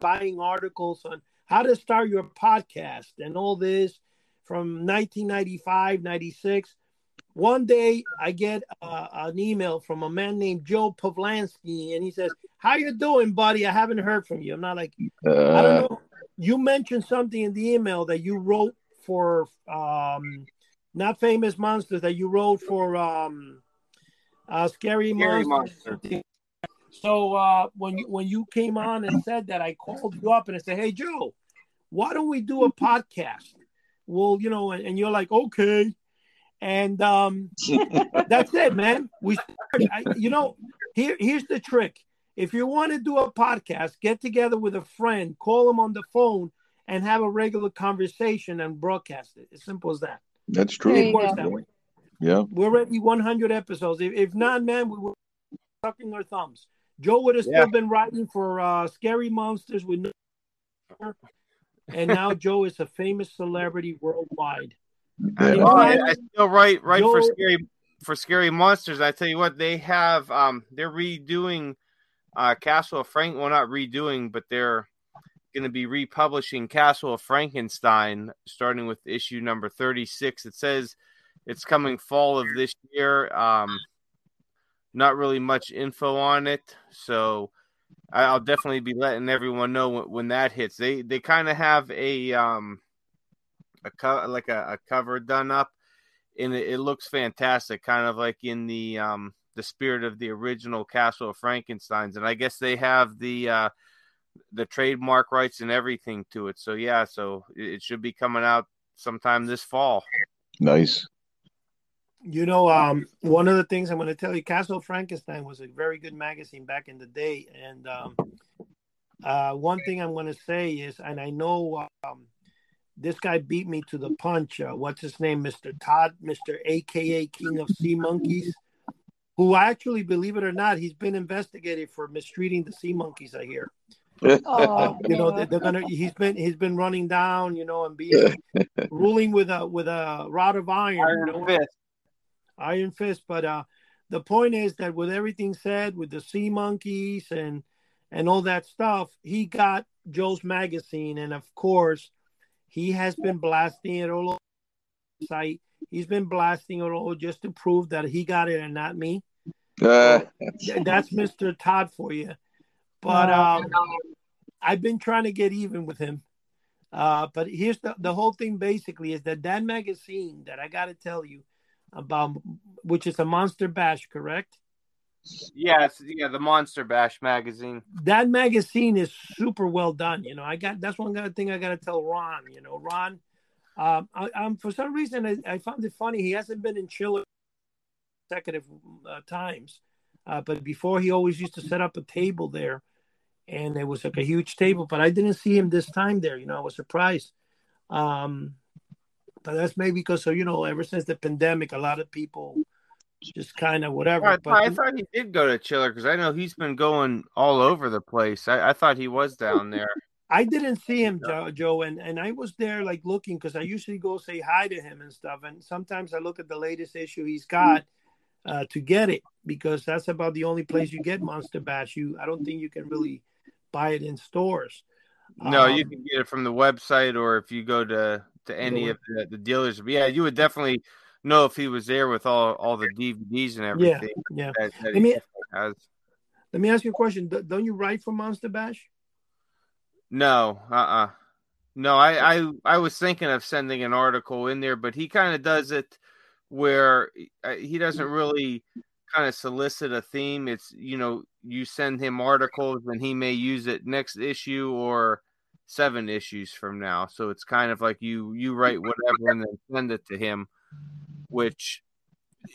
buying articles on how to start your podcast and all this from 1995, 96. One day I get uh, an email from a man named Joe Pavlansky, and he says, "How you doing, buddy? I haven't heard from you." I'm not like, I Uh, don't know. You mentioned something in the email that you wrote for um, not famous monsters that you wrote for um, uh, scary, Scary monsters. So uh, when you, when you came on and said that, I called you up and I said, "Hey Joe, why don't we do a podcast?" Well, you know, and, and you're like, "Okay." and um, that's it, man. We, started. I, you know, here here's the trick. If you want to do a podcast, get together with a friend, call them on the phone, and have a regular conversation and broadcast it. As simple as that. That's true. There It you works go. that. Yeah. We're already 100 episodes. If, if not, man, we were sucking our thumbs. Joe would have still Yeah. been writing for uh, Scary Monsters with no. And now Joe is a famous celebrity worldwide. I, Yeah. oh, I, I still write right for scary for scary monsters. I tell you what, they have um they're redoing uh Castle of Frank. Well, not redoing, but they're going to be republishing Castle of Frankenstein, starting with issue number thirty six. It says it's coming fall of this year. Um, not really much info on it, so I'll definitely be letting everyone know when, when that hits. They they kind of have a um a co- like a, a cover done up, and it, it looks fantastic, kind of like in the um the spirit of the original Castle of Frankenstein's, and I guess they have the uh the trademark rights and everything to it. So yeah, so it, it should be coming out sometime this fall. Nice. You know, um, one of the things I'm going to tell you, Castle Frankenstein was a very good magazine back in the day, and um, uh, one thing I'm going to say is, and I know um, this guy beat me to the punch. Uh, what's his name, Mister Todd, Mister AKA King of Sea Monkeys, who actually, believe it or not, he's been investigated for mistreating the sea monkeys. I hear. Oh, you know they're, they're gonna he's been he's been running down you know and being ruling with a with a rod of iron, you know? Fist. iron fist but uh the point is that with everything said with the sea monkeys and and all that stuff he got joe's magazine and of course he has been blasting it all over the site. He's been blasting it all just to prove that he got it and not me. Uh, that's mr todd for you but um i've been trying to get even with him. Uh but here's the the whole thing basically is that that magazine that i got to tell you about which is a monster bash correct? Yes, yeah, the Monster Bash magazine. that magazine is super well done you know. I got that's one thing i got to tell ron you know. Ron um I, i'm for some reason I, I found it funny he hasn't been in Chiller consecutive uh, times. Uh, but before he always used to set up a table there and it was like a huge table but i didn't see him this time there you know i was surprised um but that's maybe because so you know ever since the pandemic a lot of people just kind of whatever I, but I thought he did go to Chiller because I know he's been going all over the place. I, I thought he was down there. I didn't see him, Joe, Joe and, and I was there like looking because I usually go say hi to him and stuff. And sometimes I look at the latest issue he's got uh, to get it because that's about the only place you get Monster Bash. You, I don't think you can really buy it in stores. No, you Um, can get it from the website or if you go to to any Yeah. of the, the dealers. But yeah, you would definitely know if he was there with all all the DVDs and everything. yeah. That, that Let me- has. Let me ask you a question. Do- Don't you write for Monster Bash? No, uh, uh no. I, I I was thinking of sending an article in there, but he kind of does it where uh, he doesn't really kind of solicit a theme. It's you know you send him articles and he may use it next issue or seven issues from now. So it's kind of like you you write whatever and then send it to him, which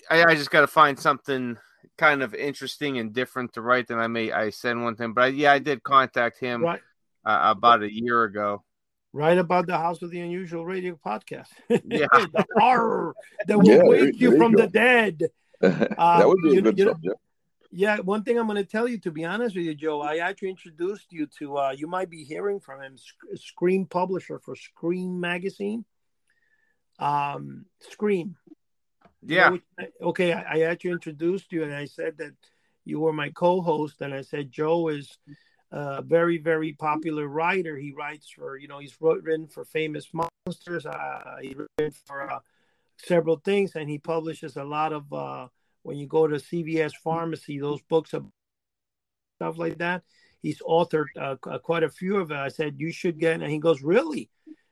I, I just got to find something kind of interesting and different to write. Then I may I send one to him. But I, yeah, I did contact him Right, uh, about a year ago. right about the House of the Unusual Radio podcast. Yeah. the horror that will Yeah, there- wake you there from go. the dead. that would be you- a good you know- subject. Yeah, one thing I'm going to tell you, to be honest with you, Joe, I actually introduced you to. Uh, you might be hearing from him, Sc- Scream publisher for Scream magazine. Um, Scream. You know Yeah, okay, I, I actually introduced you, and I said that you were my co-host, and I said Joe is a very, very popular writer. He writes for, you know, he's written for famous monsters. Uh, he's written for uh, several things, and he publishes a lot of. Uh, when you go to CVS pharmacy, those books of stuff like that. He's authored uh, quite a few of it. I said you should get, and he goes, really.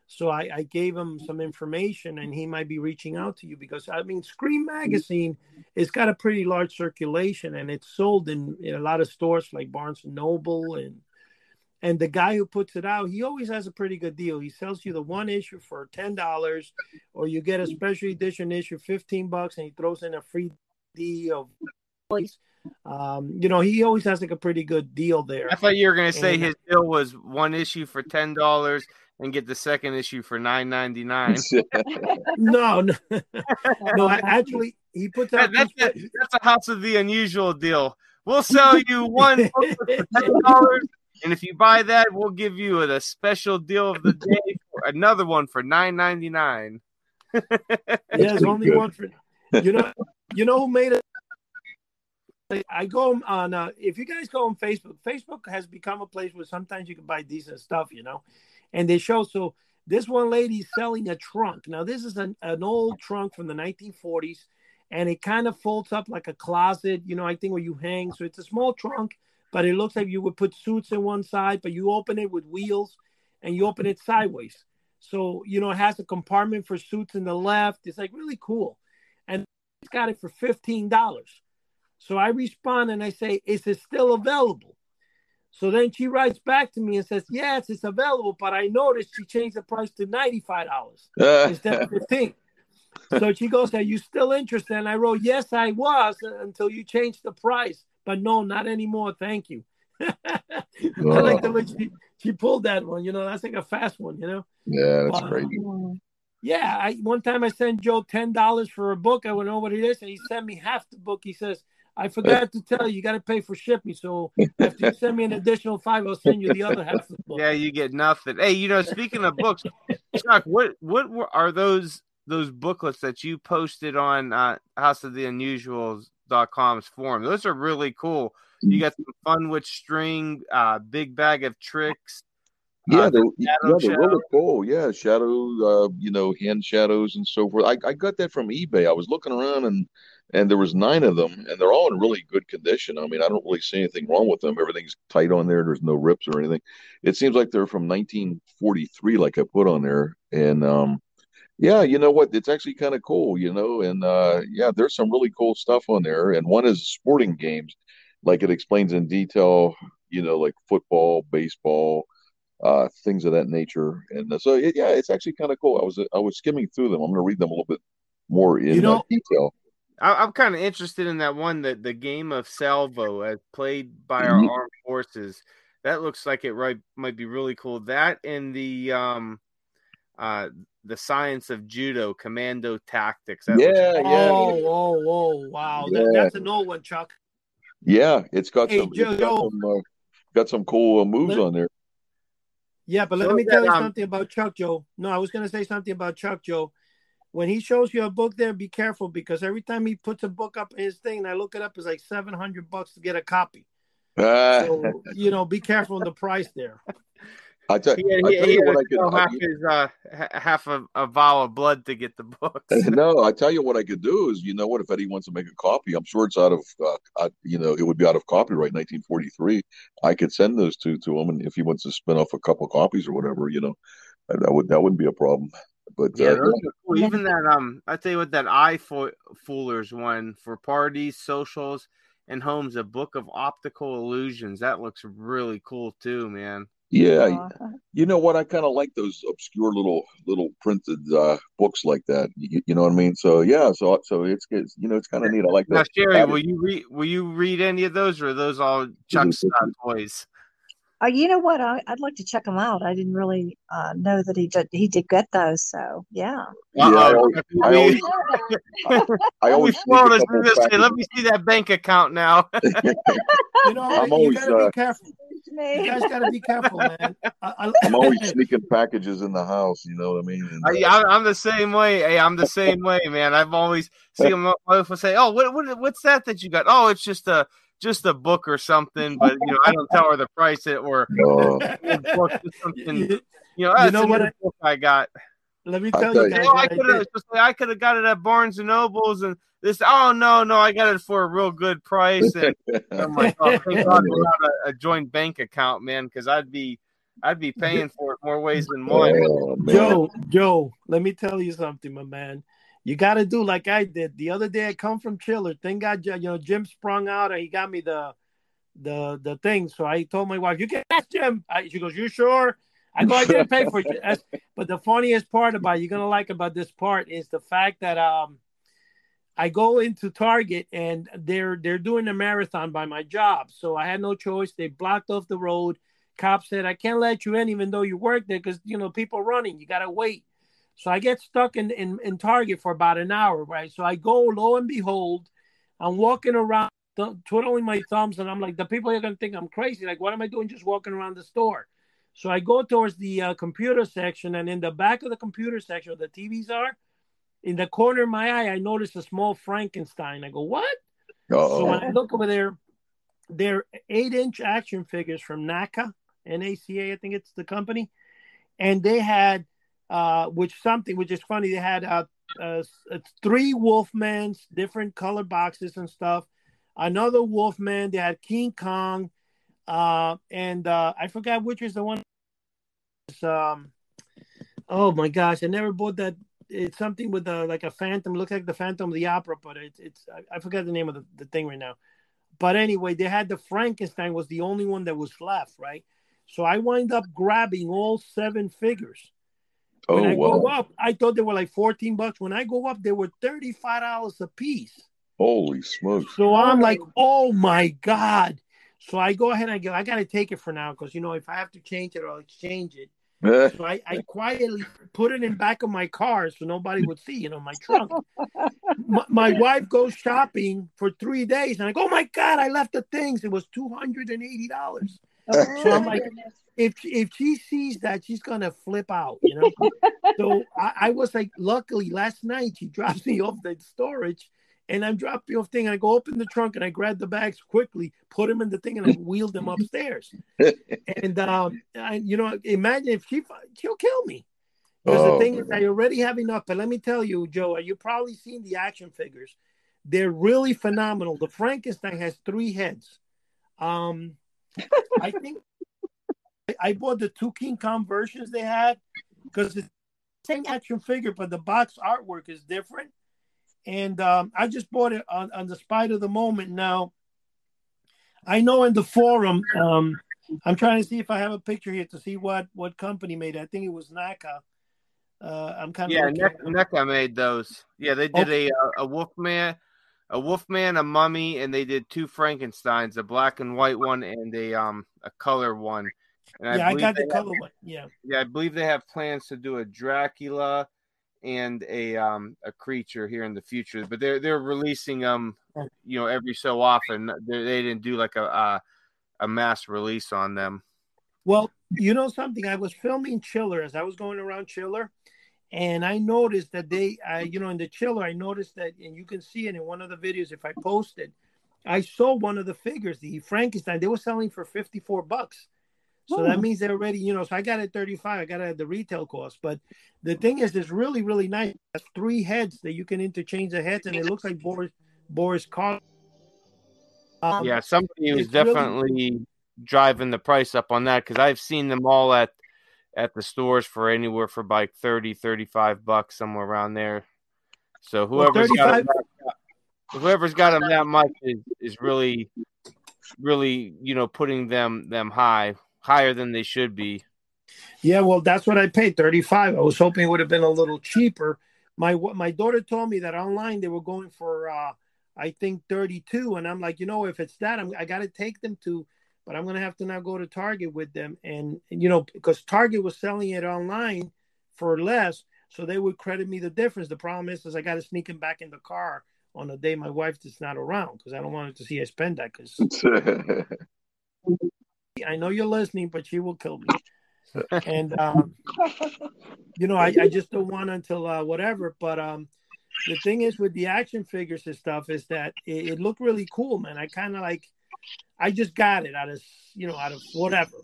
So I, I gave him some information, and he might be reaching out to you because I mean, Scream magazine it's got a pretty large circulation, and it's sold in, in a lot of stores like Barnes and Noble and and the guy who puts it out, he always has a pretty good deal. He sells you the one issue for ten dollars, or you get a special edition issue, fifteen bucks, and he throws in a free D of. Um, you know, he always has like a pretty good deal there. I thought you were going to say And- his deal was one issue for ten dollars and get the second issue for nine ninety nine. No, no, no. I- Actually, he puts out. That, that's, two a, that's a House of the Unusual deal. We'll sell you one for ten dollars, and if you buy that, we'll give you a, special deal of the day for another one for nine ninety nine. There's only good. one for you know. You know who made it? I go on. Uh, if you guys go on Facebook, Facebook has become a place where sometimes you can buy decent stuff. You know, and they show. So this one lady's selling a trunk. Now this is an, an old trunk from the 1940s, and it kind of folds up like a closet. You know, I think where you hang. So it's a small trunk, but it looks like you would put suits in one side, but you open it with wheels, and you open it sideways. So you know, it has a compartment for suits in the left. It's like really cool, and it's got it for fifteen dollars. So I respond and I say, "Is it still available?" So then she writes back to me and says, "Yes, it's available, but I noticed she changed the price to ninety-five dollars uh. instead of 15 So she goes, "Are you still interested?" And I wrote, "Yes, I was uh, until you changed the price, but no, not anymore. Thank you." I like the way she, she pulled that one. You know, that's like a fast one. You know. yeah, that's Wow. crazy. Yeah, I one time I sent Joe ten dollars for a book. I went over to this, and he sent me half the book. He says, "I forgot to tell you, you got to pay for shipping. So after you send me an additional five, I'll send you the other half of the book." Yeah, you get nothing. Hey, you know, speaking of books, Chuck, what what were, are those those booklets that you posted on uh, House of the Unusuals.com's forum? Those are really cool. You got some fun with string, uh, big bag of tricks. Yeah, Uh, Shadow yeah, they're really cool. Yeah, shadow, uh, you know, hand shadows and so forth. I, I got that from eBay. I was looking around and and there was nine of them, and they're all in really good condition. I mean, I don't really see anything wrong with them. Everything's tight on there. There's no rips or anything. It seems like they're from 1943, like I put on there. And um, yeah, you know what? It's actually kind of cool, you know. And uh, yeah, there's some really cool stuff on there. And one is sporting games, like it explains in detail, you know, like football, baseball uh, things of that nature. And uh, so, it, yeah, it's actually kind of cool. I was I was skimming through them. I'm going to read them a little bit more in You know- uh, detail. I, I'm kind of interested in that one that the game of salvo as played by our Mhm. armed forces. That looks like it right might be really cool. That and the um uh the science of judo commando tactics. That looks- Yeah, yeah, Oh, oh, oh! Wow, that, Yeah. that's an old one, Chuck. yeah. It's got Hey, some, it's got some, uh, got some cool uh, moves Let- on there. Yeah, but let So me that, tell you um, something about Chuck Joe. No, I was going to say something about Chuck Joe. When he shows you a book there, be careful because every time he puts a book up in his thing, and I look it up, it's like seven hundred bucks to get a copy. Uh, So you know, be careful on the price there. I tell, He had, I tell he you what I could. half I, his uh half a, a vial of blood to get the books. no, I tell you what I could do is, you know what? If Eddie wants to make a copy, I'm sure it's out of, uh, uh, you know, it would be out of copyright 1943. I could send those two to him, and if he wants to spin off a couple copies or whatever, you know, that that would that wouldn't be a problem. But Yeah, uh, cool. Even that um, I tell you what, that eye fo- foolers one for parties, socials, and homes, a book of optical illusions. That looks really cool too, man. Yeah, You know what? I kind of like those obscure little little printed uh, books like that. You, you know what I mean? So yeah, so so it's, it's you know it's kind of neat. I like that. Now, that. Sherry, will you read? Will you read any of those, or are those all Chuck's uh, toys? Uh, you know what? I, I'd like to check them out. I didn't really uh, know that he did. He did get those. So yeah. Yeah, I always- I always- I we always sneak spoiled a us couple with this. Say, packages. Let me see that bank account now. You know, I'm you always, gotta uh, be careful. You guys got to be careful, man. I, I, I'm always sneaking packages in the house. You know what I mean? And, I, uh, I'm, I'm the same way. Hey, I'm the same way, man. I've always seen my wife will say, "Oh, what, what, what's that that you got? Oh, it's just a just a book or something." But you know, I don't tell her the price it or no. book or something. you, You know, that's know what I- book I got. Let me tell tell you you. guys Oh, I I could have did. just say I could have got it at Barnes and Nobles and this. Oh no, no, I got it for a real good price. And I'm like, oh, thank God we got a, a joint bank account, man, because I'd be I'd be paying for it more ways than oh, one. Oh. Joe, Joe, let me tell you something, my man. You got to do like I did the other day. I come from Chiller. Thank God, you know, Jim sprung out and he got me the the the thing. So I told my wife, "You can ask Jim." I, she goes, "You sure?" I go, "I didn't pay for it." But the funniest part about you're gonna like about this part is the fact that um, I go into Target and they're they're doing a marathon by my job, so I had no choice. They blocked off the road. Cop said, "I can't let you in, even though you work there, because you know people running. You gotta wait." So I get stuck in, in in Target for about an hour, right? So I go, lo and behold, I'm walking around twiddling my thumbs, and I'm like, the people are gonna think I'm crazy. Like, what am I doing just walking around the store? So I go towards the uh, computer section, and in the back of the computer section where the TVs are, in the corner of my eye, I notice a small Frankenstein. I go, what? Uh-oh. So when I look over there, they're eight inch action figures from NECA, NECA, I think it's the company. And they had, uh, which something, which is funny, they had uh, uh, three Wolfmans, different color boxes and stuff. Another Wolfman, they had King Kong, uh, and uh, I forgot which is the one. Um, oh my gosh, I never bought that. It's something with a, like a phantom. Looks like the Phantom of the Opera, but it's it's I, I forgot the name of the, the thing right now. But anyway, they had the Frankenstein was the only one that was left, right? So I wind up grabbing all seven figures. When Oh I go wow! up, I thought they were like 14 bucks. When I go up, they were $35 a piece. Holy smokes! So I'm like, oh my God. So I go ahead and I go, I got to take it for now because, you know, if I have to change it, I'll exchange it. So I, I quietly put it in back of my car so nobody would see, you know, my trunk. my, my wife goes shopping for three days and I go, oh my God, I left the things. It was $280. So I'm like, if if she sees that, she's gonna flip out, you know. so I, I was like, luckily last night she dropped me off the storage, and I dropped me off thing, and I go open the trunk and I grab the bags quickly, put them in the thing, and I wheeled them upstairs. and um, I, you know, imagine if she she'll kill me. Because Oh, the thing is, I already have enough. But let me tell you, Joe, you've probably seen the action figures. They're really phenomenal. The Frankenstein has three heads. Um, I think I bought the two King Kong versions they had because it's the same action figure, but the box artwork is different. And um, I just bought it on, on the spite of the moment. Now, I know in the forum, um, I'm trying to see if I have a picture here to see what what company made it. I think it was NECA. Uh, I'm kind of Yeah, looking- Ne- NECA made those. Yeah, they did a uh, a Wolfman, a Wolfman, a Mummy, and they did two Frankenstein's, a black and white one and a um a color one. And yeah, I believe got the have- color one. Yeah. yeah, I believe they have plans to do a Dracula and a um a creature here in the future, but they're they're releasing them, you know, every so often. They, they didn't do like a, a a mass release on them. Well, you know something? I was filming Chiller as I was going around Chiller, and I noticed that they, uh, you know, in the Chiller, I noticed that, and you can see it in one of the videos if I posted. I saw one of the figures, the Frankenstein. They were selling for fifty-four bucks. So that Hmm. means they're already, you know. So I got it at thirty-five. I got it at the retail cost. But the thing is, it's really, really nice. It three heads that you can interchange the heads, and it looks like Boris Boris Karloff. Um, Yeah, somebody was it's really- definitely driving the price up on that because I've seen them all at at the stores for anywhere for like 30, 35 bucks, somewhere around there. So Well, whoever's got them that, whoever's got them that much is, is really, really, you know, putting them them high, higher than they should be. Yeah, well, that's what I paid, 35. I was hoping it would have been a little cheaper. My my daughter told me that online they were going for uh I think 32 and I'm like, you know, if it's that I'm I got to take them to but I'm going to have to now go to Target with them and, and you know, because Target was selling it online for less, so they would credit me the difference. The problem is is I got to sneak them back in the car on the day my wife is not around because I don't want her to see I spend that cuz I know you're listening, but she will kill me. and um, you know, I, I just don't want until uh, whatever. But um, the thing is with the action figures and stuff is that it, it looked really cool, man. I kind of like, I just got it out of you know out of whatever.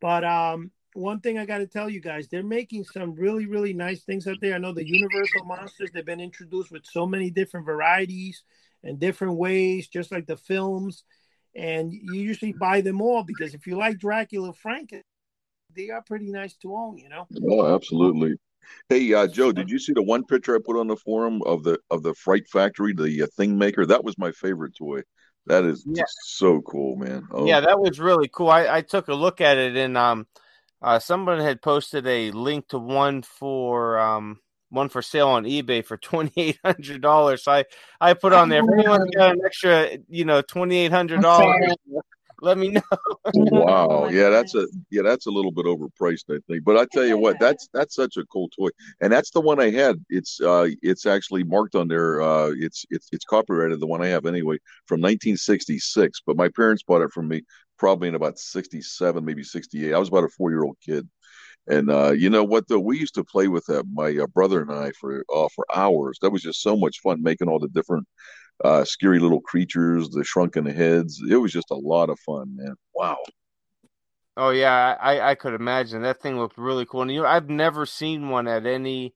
But um, one thing I got to tell you guys, they're making some really really nice things out there. I know the Universal monsters they've been introduced with so many different varieties and different ways, just like the films. And you usually buy them all because if you like Dracula, Frank, they are pretty nice to own, you know. oh, absolutely. Hey, uh, Joe, did you see the one picture I put on the forum of the of the Fright Factory, the uh, Thing Maker? That was my favorite toy. That is Yeah. just so cool, man. Oh, Yeah, that was really cool. I, I took a look at it and um uh someone had posted a link to one for um one for sale on eBay for twenty eight hundred dollars. So I, I put on there if anyone's got an extra, you know, twenty eight hundred dollars, let me know. wow. Yeah, that's a yeah, that's a little bit overpriced, I think. But I tell you what, that's that's such a cool toy, and that's the one I had. It's uh, it's actually marked on there. Uh, it's it's it's copyrighted. The one I have anyway from 1966. But my parents bought it from me probably in about 67, maybe 68. I was about a four year old kid. And uh, you know what? Though we used to play with that, my uh, brother and I, for uh, for hours. That was just so much fun making all the different uh, scary little creatures, the shrunken heads. It was just a lot of fun, man. Wow. Oh yeah, I, I could imagine that thing looked really cool. And you know, I've never seen one at any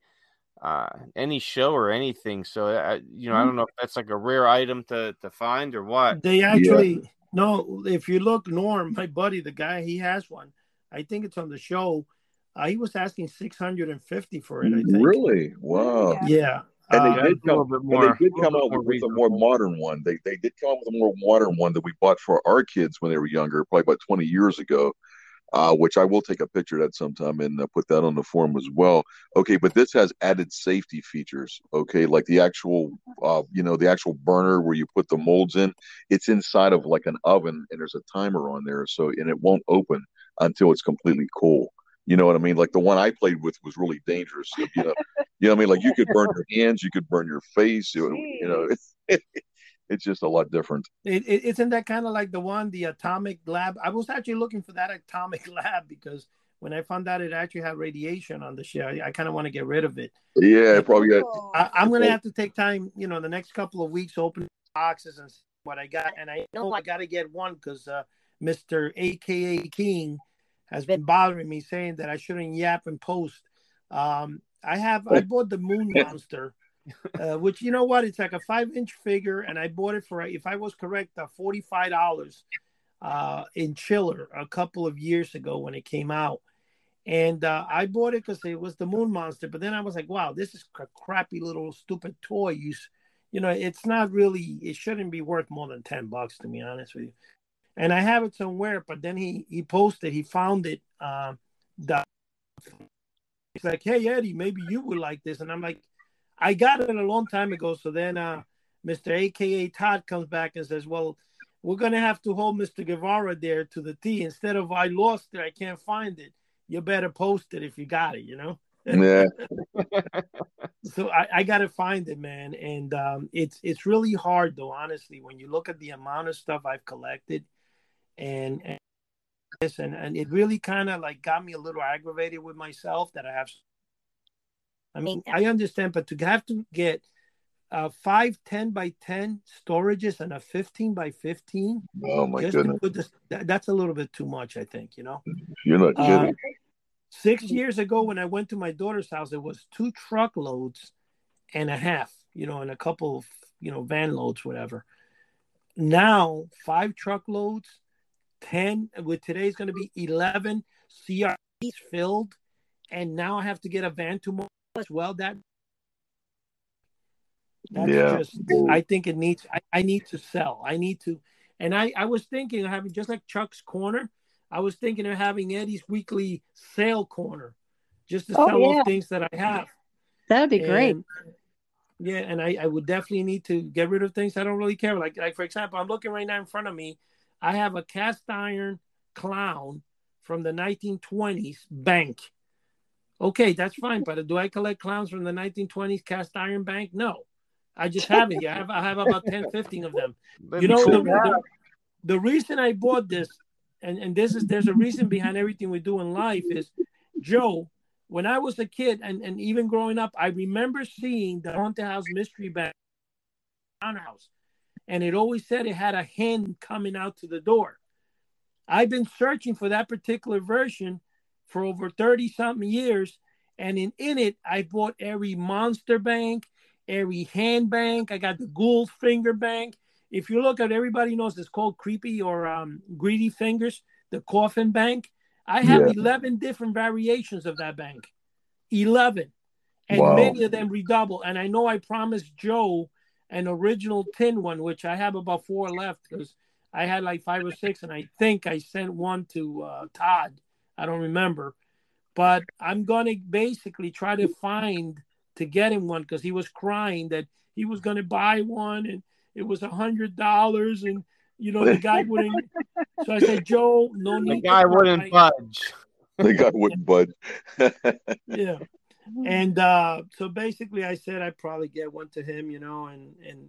uh any show or anything. So I, you know, I don't know if that's like a rare item to to find or what. They actually no. If you look, Norm, my buddy, the guy, he has one. I think it's on the show. Uh, he was asking six hundred and fifty for it. I think. Really? Wow. Yeah. And they Uh, did come. bit and more- they did come out more with a more modern one. They they did come out with a more modern one that we bought for our kids when they were younger, probably about twenty years ago. Uh, which I will take a picture of that sometime and uh, put that on the forum as well. Okay, but this has added safety features. Okay, like the actual, uh, you know, the actual burner where you put the molds in. It's inside of like an oven, and there's a timer on there, so and it won't open until it's completely cool. You know what I mean? Like the one I played with was really dangerous. You know, you know what I mean? Like you could burn your hands, you could burn your face. You, you know, it's, it's just a lot different. It, it, isn't that kind of like the one, the atomic lab? I was actually looking for that atomic lab because when I found out it actually had radiation on the ship, I, I kind of want to get rid of it. Yeah, probably got. I, I'm going to have to take time, you know, the next couple of weeks, open boxes and see what I got. And I know I got to get one because uh, Mr. AKA King has been bothering me saying that I shouldn't yap and post. Um, I have, I bought the Moon Monster. Uh, which you know what? It's like a five inch figure, and I bought it for, if I was correct, uh, forty five dollars uh, in Chiller a couple of years ago when it came out. And uh, I bought it because it was the Moon Monster. But then I was like, wow, this is a crappy little stupid toy. You, you know, it's not really, it shouldn't be worth more than 10 bucks, to be honest with you. And I have it somewhere, but then he he posted, he found it. Um, the, it's like, hey, Eddie, maybe you would like this. And I'm like, I got it a long time ago. So then uh, Mr. AKA Todd comes back and says, well, we're going to have to hold Mr. Guevara there to the T. Instead of I lost it, I can't find it. You better post it if you got it, you know? Yeah, so I, I gotta find it, man. And um, it's it's really hard though, honestly, when you look at the amount of stuff I've collected and and this and, and it really kind of like got me a little aggravated with myself that I have I mean, I understand, but to have to get uh five 10 by 10 storages and a 15 by 15 oh my just to goodness, put this that, that's a little bit too much, I think, you know. you're not Uh, kidding. six years ago when I went to my daughter's house, it was two truckloads and a half, you know, and a couple of, you know, van loads, whatever. Now, five truckloads, 10, with today's going to be 11 CRTs filled. And now I have to get a van tomorrow as well. That, that's Yeah. just, I think it needs, I, I need to sell. I need to, and I, I was thinking of having just like Chuck's Corner, I was thinking of having Eddie's weekly sale corner just to Oh, sell yeah. those things that I have. That'd be great. Yeah, and I, I would definitely need to get rid of things I don't really care. Like like for example, I'm looking right now in front of me. I have a cast iron clown from the 1920s bank. Okay, that's fine, but do I collect clowns from the 1920s cast iron bank? No. I just have it here. I have, I have about 10, 15 of them. That'd You know, the, the, the reason I bought this, and, and this is there's a reason behind everything we do in life is Joe, when I was a kid and, and even growing up, I remember seeing the haunted house mystery bag house. And it always said it had a hen coming out to the door. I've been searching for that particular version for over 30 something years. And in, in it, I bought every monster bank, every hand bank. I got the ghoul finger bank. If you look at everybody knows it's called creepy or um, greedy fingers, the coffin bank. I have Yeah. 11 different variations of that bank. 11. And Wow. many of them redouble. And I know I promised Joe an original tin one, which I have about four left because I had like five or six, and I think I sent one to uh, Todd. I don't remember, but I'm gonna basically try to find to get him one because he was crying that he was gonna buy one and it was a hundred dollars and you know the guy wouldn't. so I said, Joe, no The need. guy to wouldn't cry. budge. the guy wouldn't budge. Yeah. And uh, so basically, I said I'd probably get one to him, you know, and and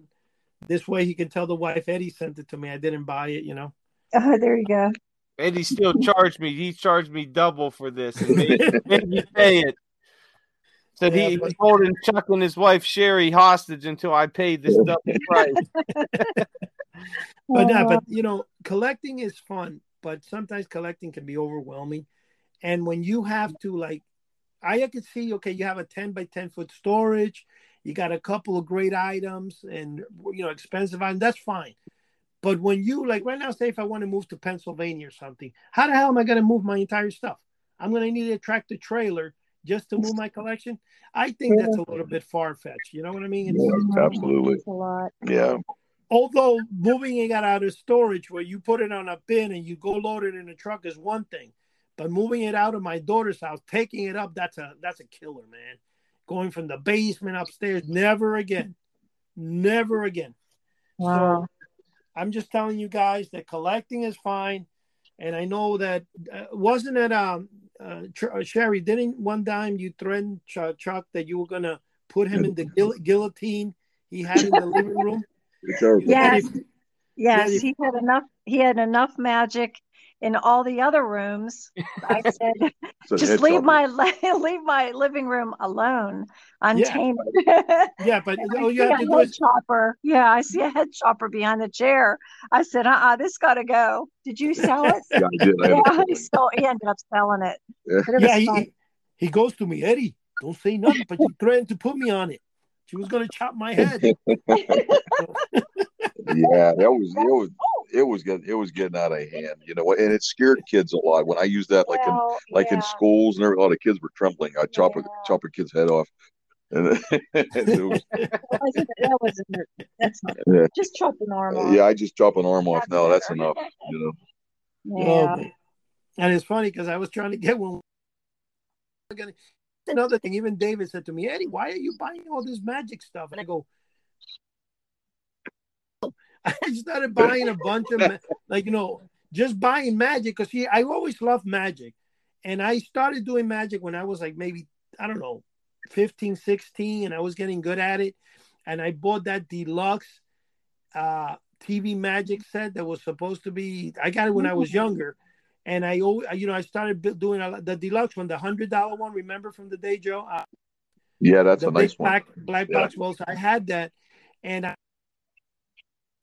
this way he can tell the wife Eddie sent it to me. I didn't buy it, you know. Oh, there you go. Eddie still charged me. He charged me double for this and made, made me pay it. Said Yeah, he but- was holding Chuck and his wife Sherry hostage until I paid this double price. But uh, but you know, collecting is fun, but sometimes collecting can be overwhelming. And when you have to like, I could see, okay, you have a ten by ten foot storage, you got a couple of great items, and you know, expensive items. That's fine. But when you like right now, say if I want to move to Pennsylvania or something, how the hell am I going to move my entire stuff? I'm going to need a tractor trailer just to move my collection. I think that's a little bit far fetched. You know what I mean? It's, Yeah, absolutely. It's a lot. Yeah. although moving it out of storage where you put it on a bin and you go load it in a truck is one thing but moving it out of my daughter's house taking it up that's a that's a killer man going from the basement upstairs never again never again Wow. so i'm just telling you guys that collecting is fine and i know that uh, wasn't it um uh, Tr- uh, sherry didn't one time you threaten Ch- chuck that you were gonna put him in the guil- guillotine he had in the living room Yes. Yes, he had enough. He had enough magic in all the other rooms. I said, So just leave chopper. my leave my living room alone, untamed. Yeah, but I all see you have a to do head is chopper. Yeah, I see a head chopper behind the chair. I said, uh-uh, this got to go. Did you sell it? Yeah, I did. I yeah, had he, sold, he ended up selling it. Yeah. Yeah, he, he he goes to me, Eddie. Don't say nothing, but you threatened to put me on it. She was gonna chop my head. yeah, that was it was oh, it was getting it was getting out of hand, you know, and it scared kids a lot. When I used that, like in Well, like in schools and a lot of kids were trembling. I chop a chop a kid's head off, and it was, That wasn't, that wasn't it. That's not Yeah. just chop an arm off. yeah, I just chop an arm off. That's No, that's enough, you know. Oh, Yeah. man. and it's funny because I was trying to get one. Another thing, even David said to me, Eddie, why are you buying all this magic stuff? And I go, I started buying a bunch of, like, you know, just buying magic because he I always loved magic. And I started doing magic when I was like maybe, I don't know, 15, 16, and I was getting good at it. And I bought that deluxe uh, TV magic set that was supposed to be, I got it when I was younger. And I, you know, I started doing a, the deluxe one, the hundred dollar one. Remember from the day, Joe? Uh, Yeah, that's a nice big one. black black Yeah. box. Well, so I had that, and I,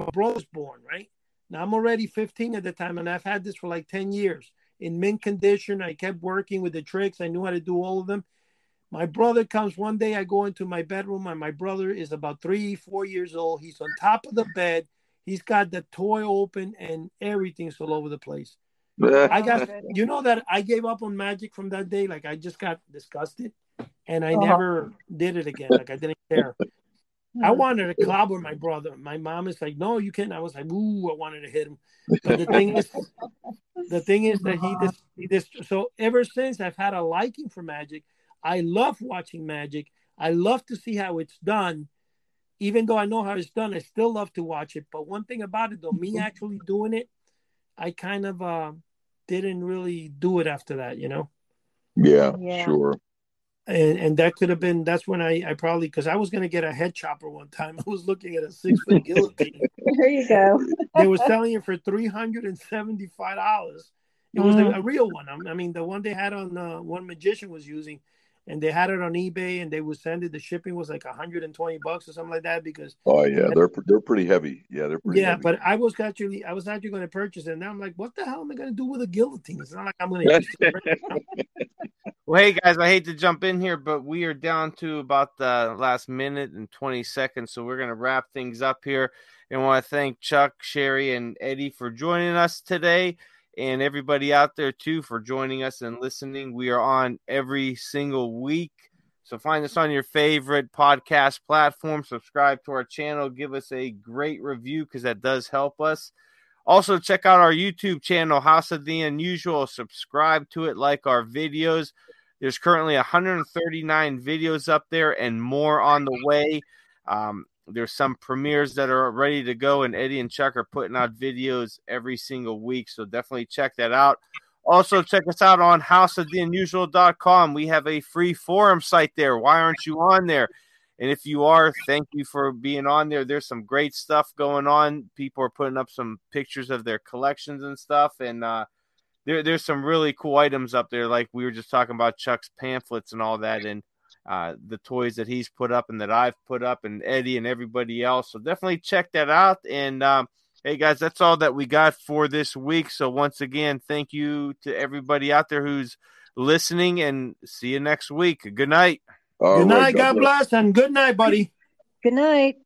my brother's born right now. I'm already 15 at the time, and I've had this for like 10 years in mint condition. I kept working with the tricks. I knew how to do all of them. My brother comes one day. I go into my bedroom, and my brother is about three, four years old. He's on top of the bed. He's got the toy open, and everything's all over the place. I got, you know, that I gave up on magic from that day. Like I just got disgusted, and I Uh-huh. never did it again. Like I didn't care. I wanted to clobber my brother. My mom is like, "No, you can't." I was like, "Ooh, I wanted to hit him." But the thing is, the thing is that he just, he just. So ever since I've had a liking for magic, I love watching magic. I love to see how it's done. Even though I know how it's done, I still love to watch it. But one thing about it, though, me actually doing it, I kind of uh, didn't really do it after that, you know. Yeah, Yeah. sure. And and that could have been that's when I I probably because I was gonna get a head chopper one time. I was looking at a six foot guillotine. There you go. they were selling it for three hundred and seventy five dollars. It was a, a real one. I I mean, the one they had on uh, one magician was using, and they had it on eBay, and they would send it. The shipping was like hundred and twenty bucks or something like that because Oh yeah, they're they're pretty heavy. Yeah, they're pretty yeah. heavy. But I was actually I was actually going to purchase it. And now I'm like, what the hell am I going to do with a guillotine? It's not like I'm going to use. Well, hey guys, I hate to jump in here, but we are down to about the last minute and 20 seconds. So we're going to wrap things up here. And I want to thank Chuck, Sherry, and Eddie for joining us today, and everybody out there too for joining us and listening. We are on every single week. So find us on your favorite podcast platform. Subscribe to our channel. Give us a great review because that does help us. Also, check out our YouTube channel, House of the Unusual. Subscribe to it, like our videos. There's currently 139 videos up there and more on the way. Um, there's some premieres that are ready to go, and Eddie and Chuck are putting out videos every single week. So definitely check that out. Also, check us out on houseoftheunusual.com. We have a free forum site there. Why aren't you on there? And if you are, thank you for being on there. There's some great stuff going on. People are putting up some pictures of their collections and stuff. And uh, there, there's some really cool items up there. Like we were just talking about Chuck's pamphlets and all that. And uh, the toys that he's put up and that I've put up, and Eddie and everybody else. So definitely check that out. And um, hey, guys, that's all that we got for this week. So once again, thank you to everybody out there who's listening, and see you next week. Good night. All good night. Right, God, God bless. bless, and good night, buddy. Good night.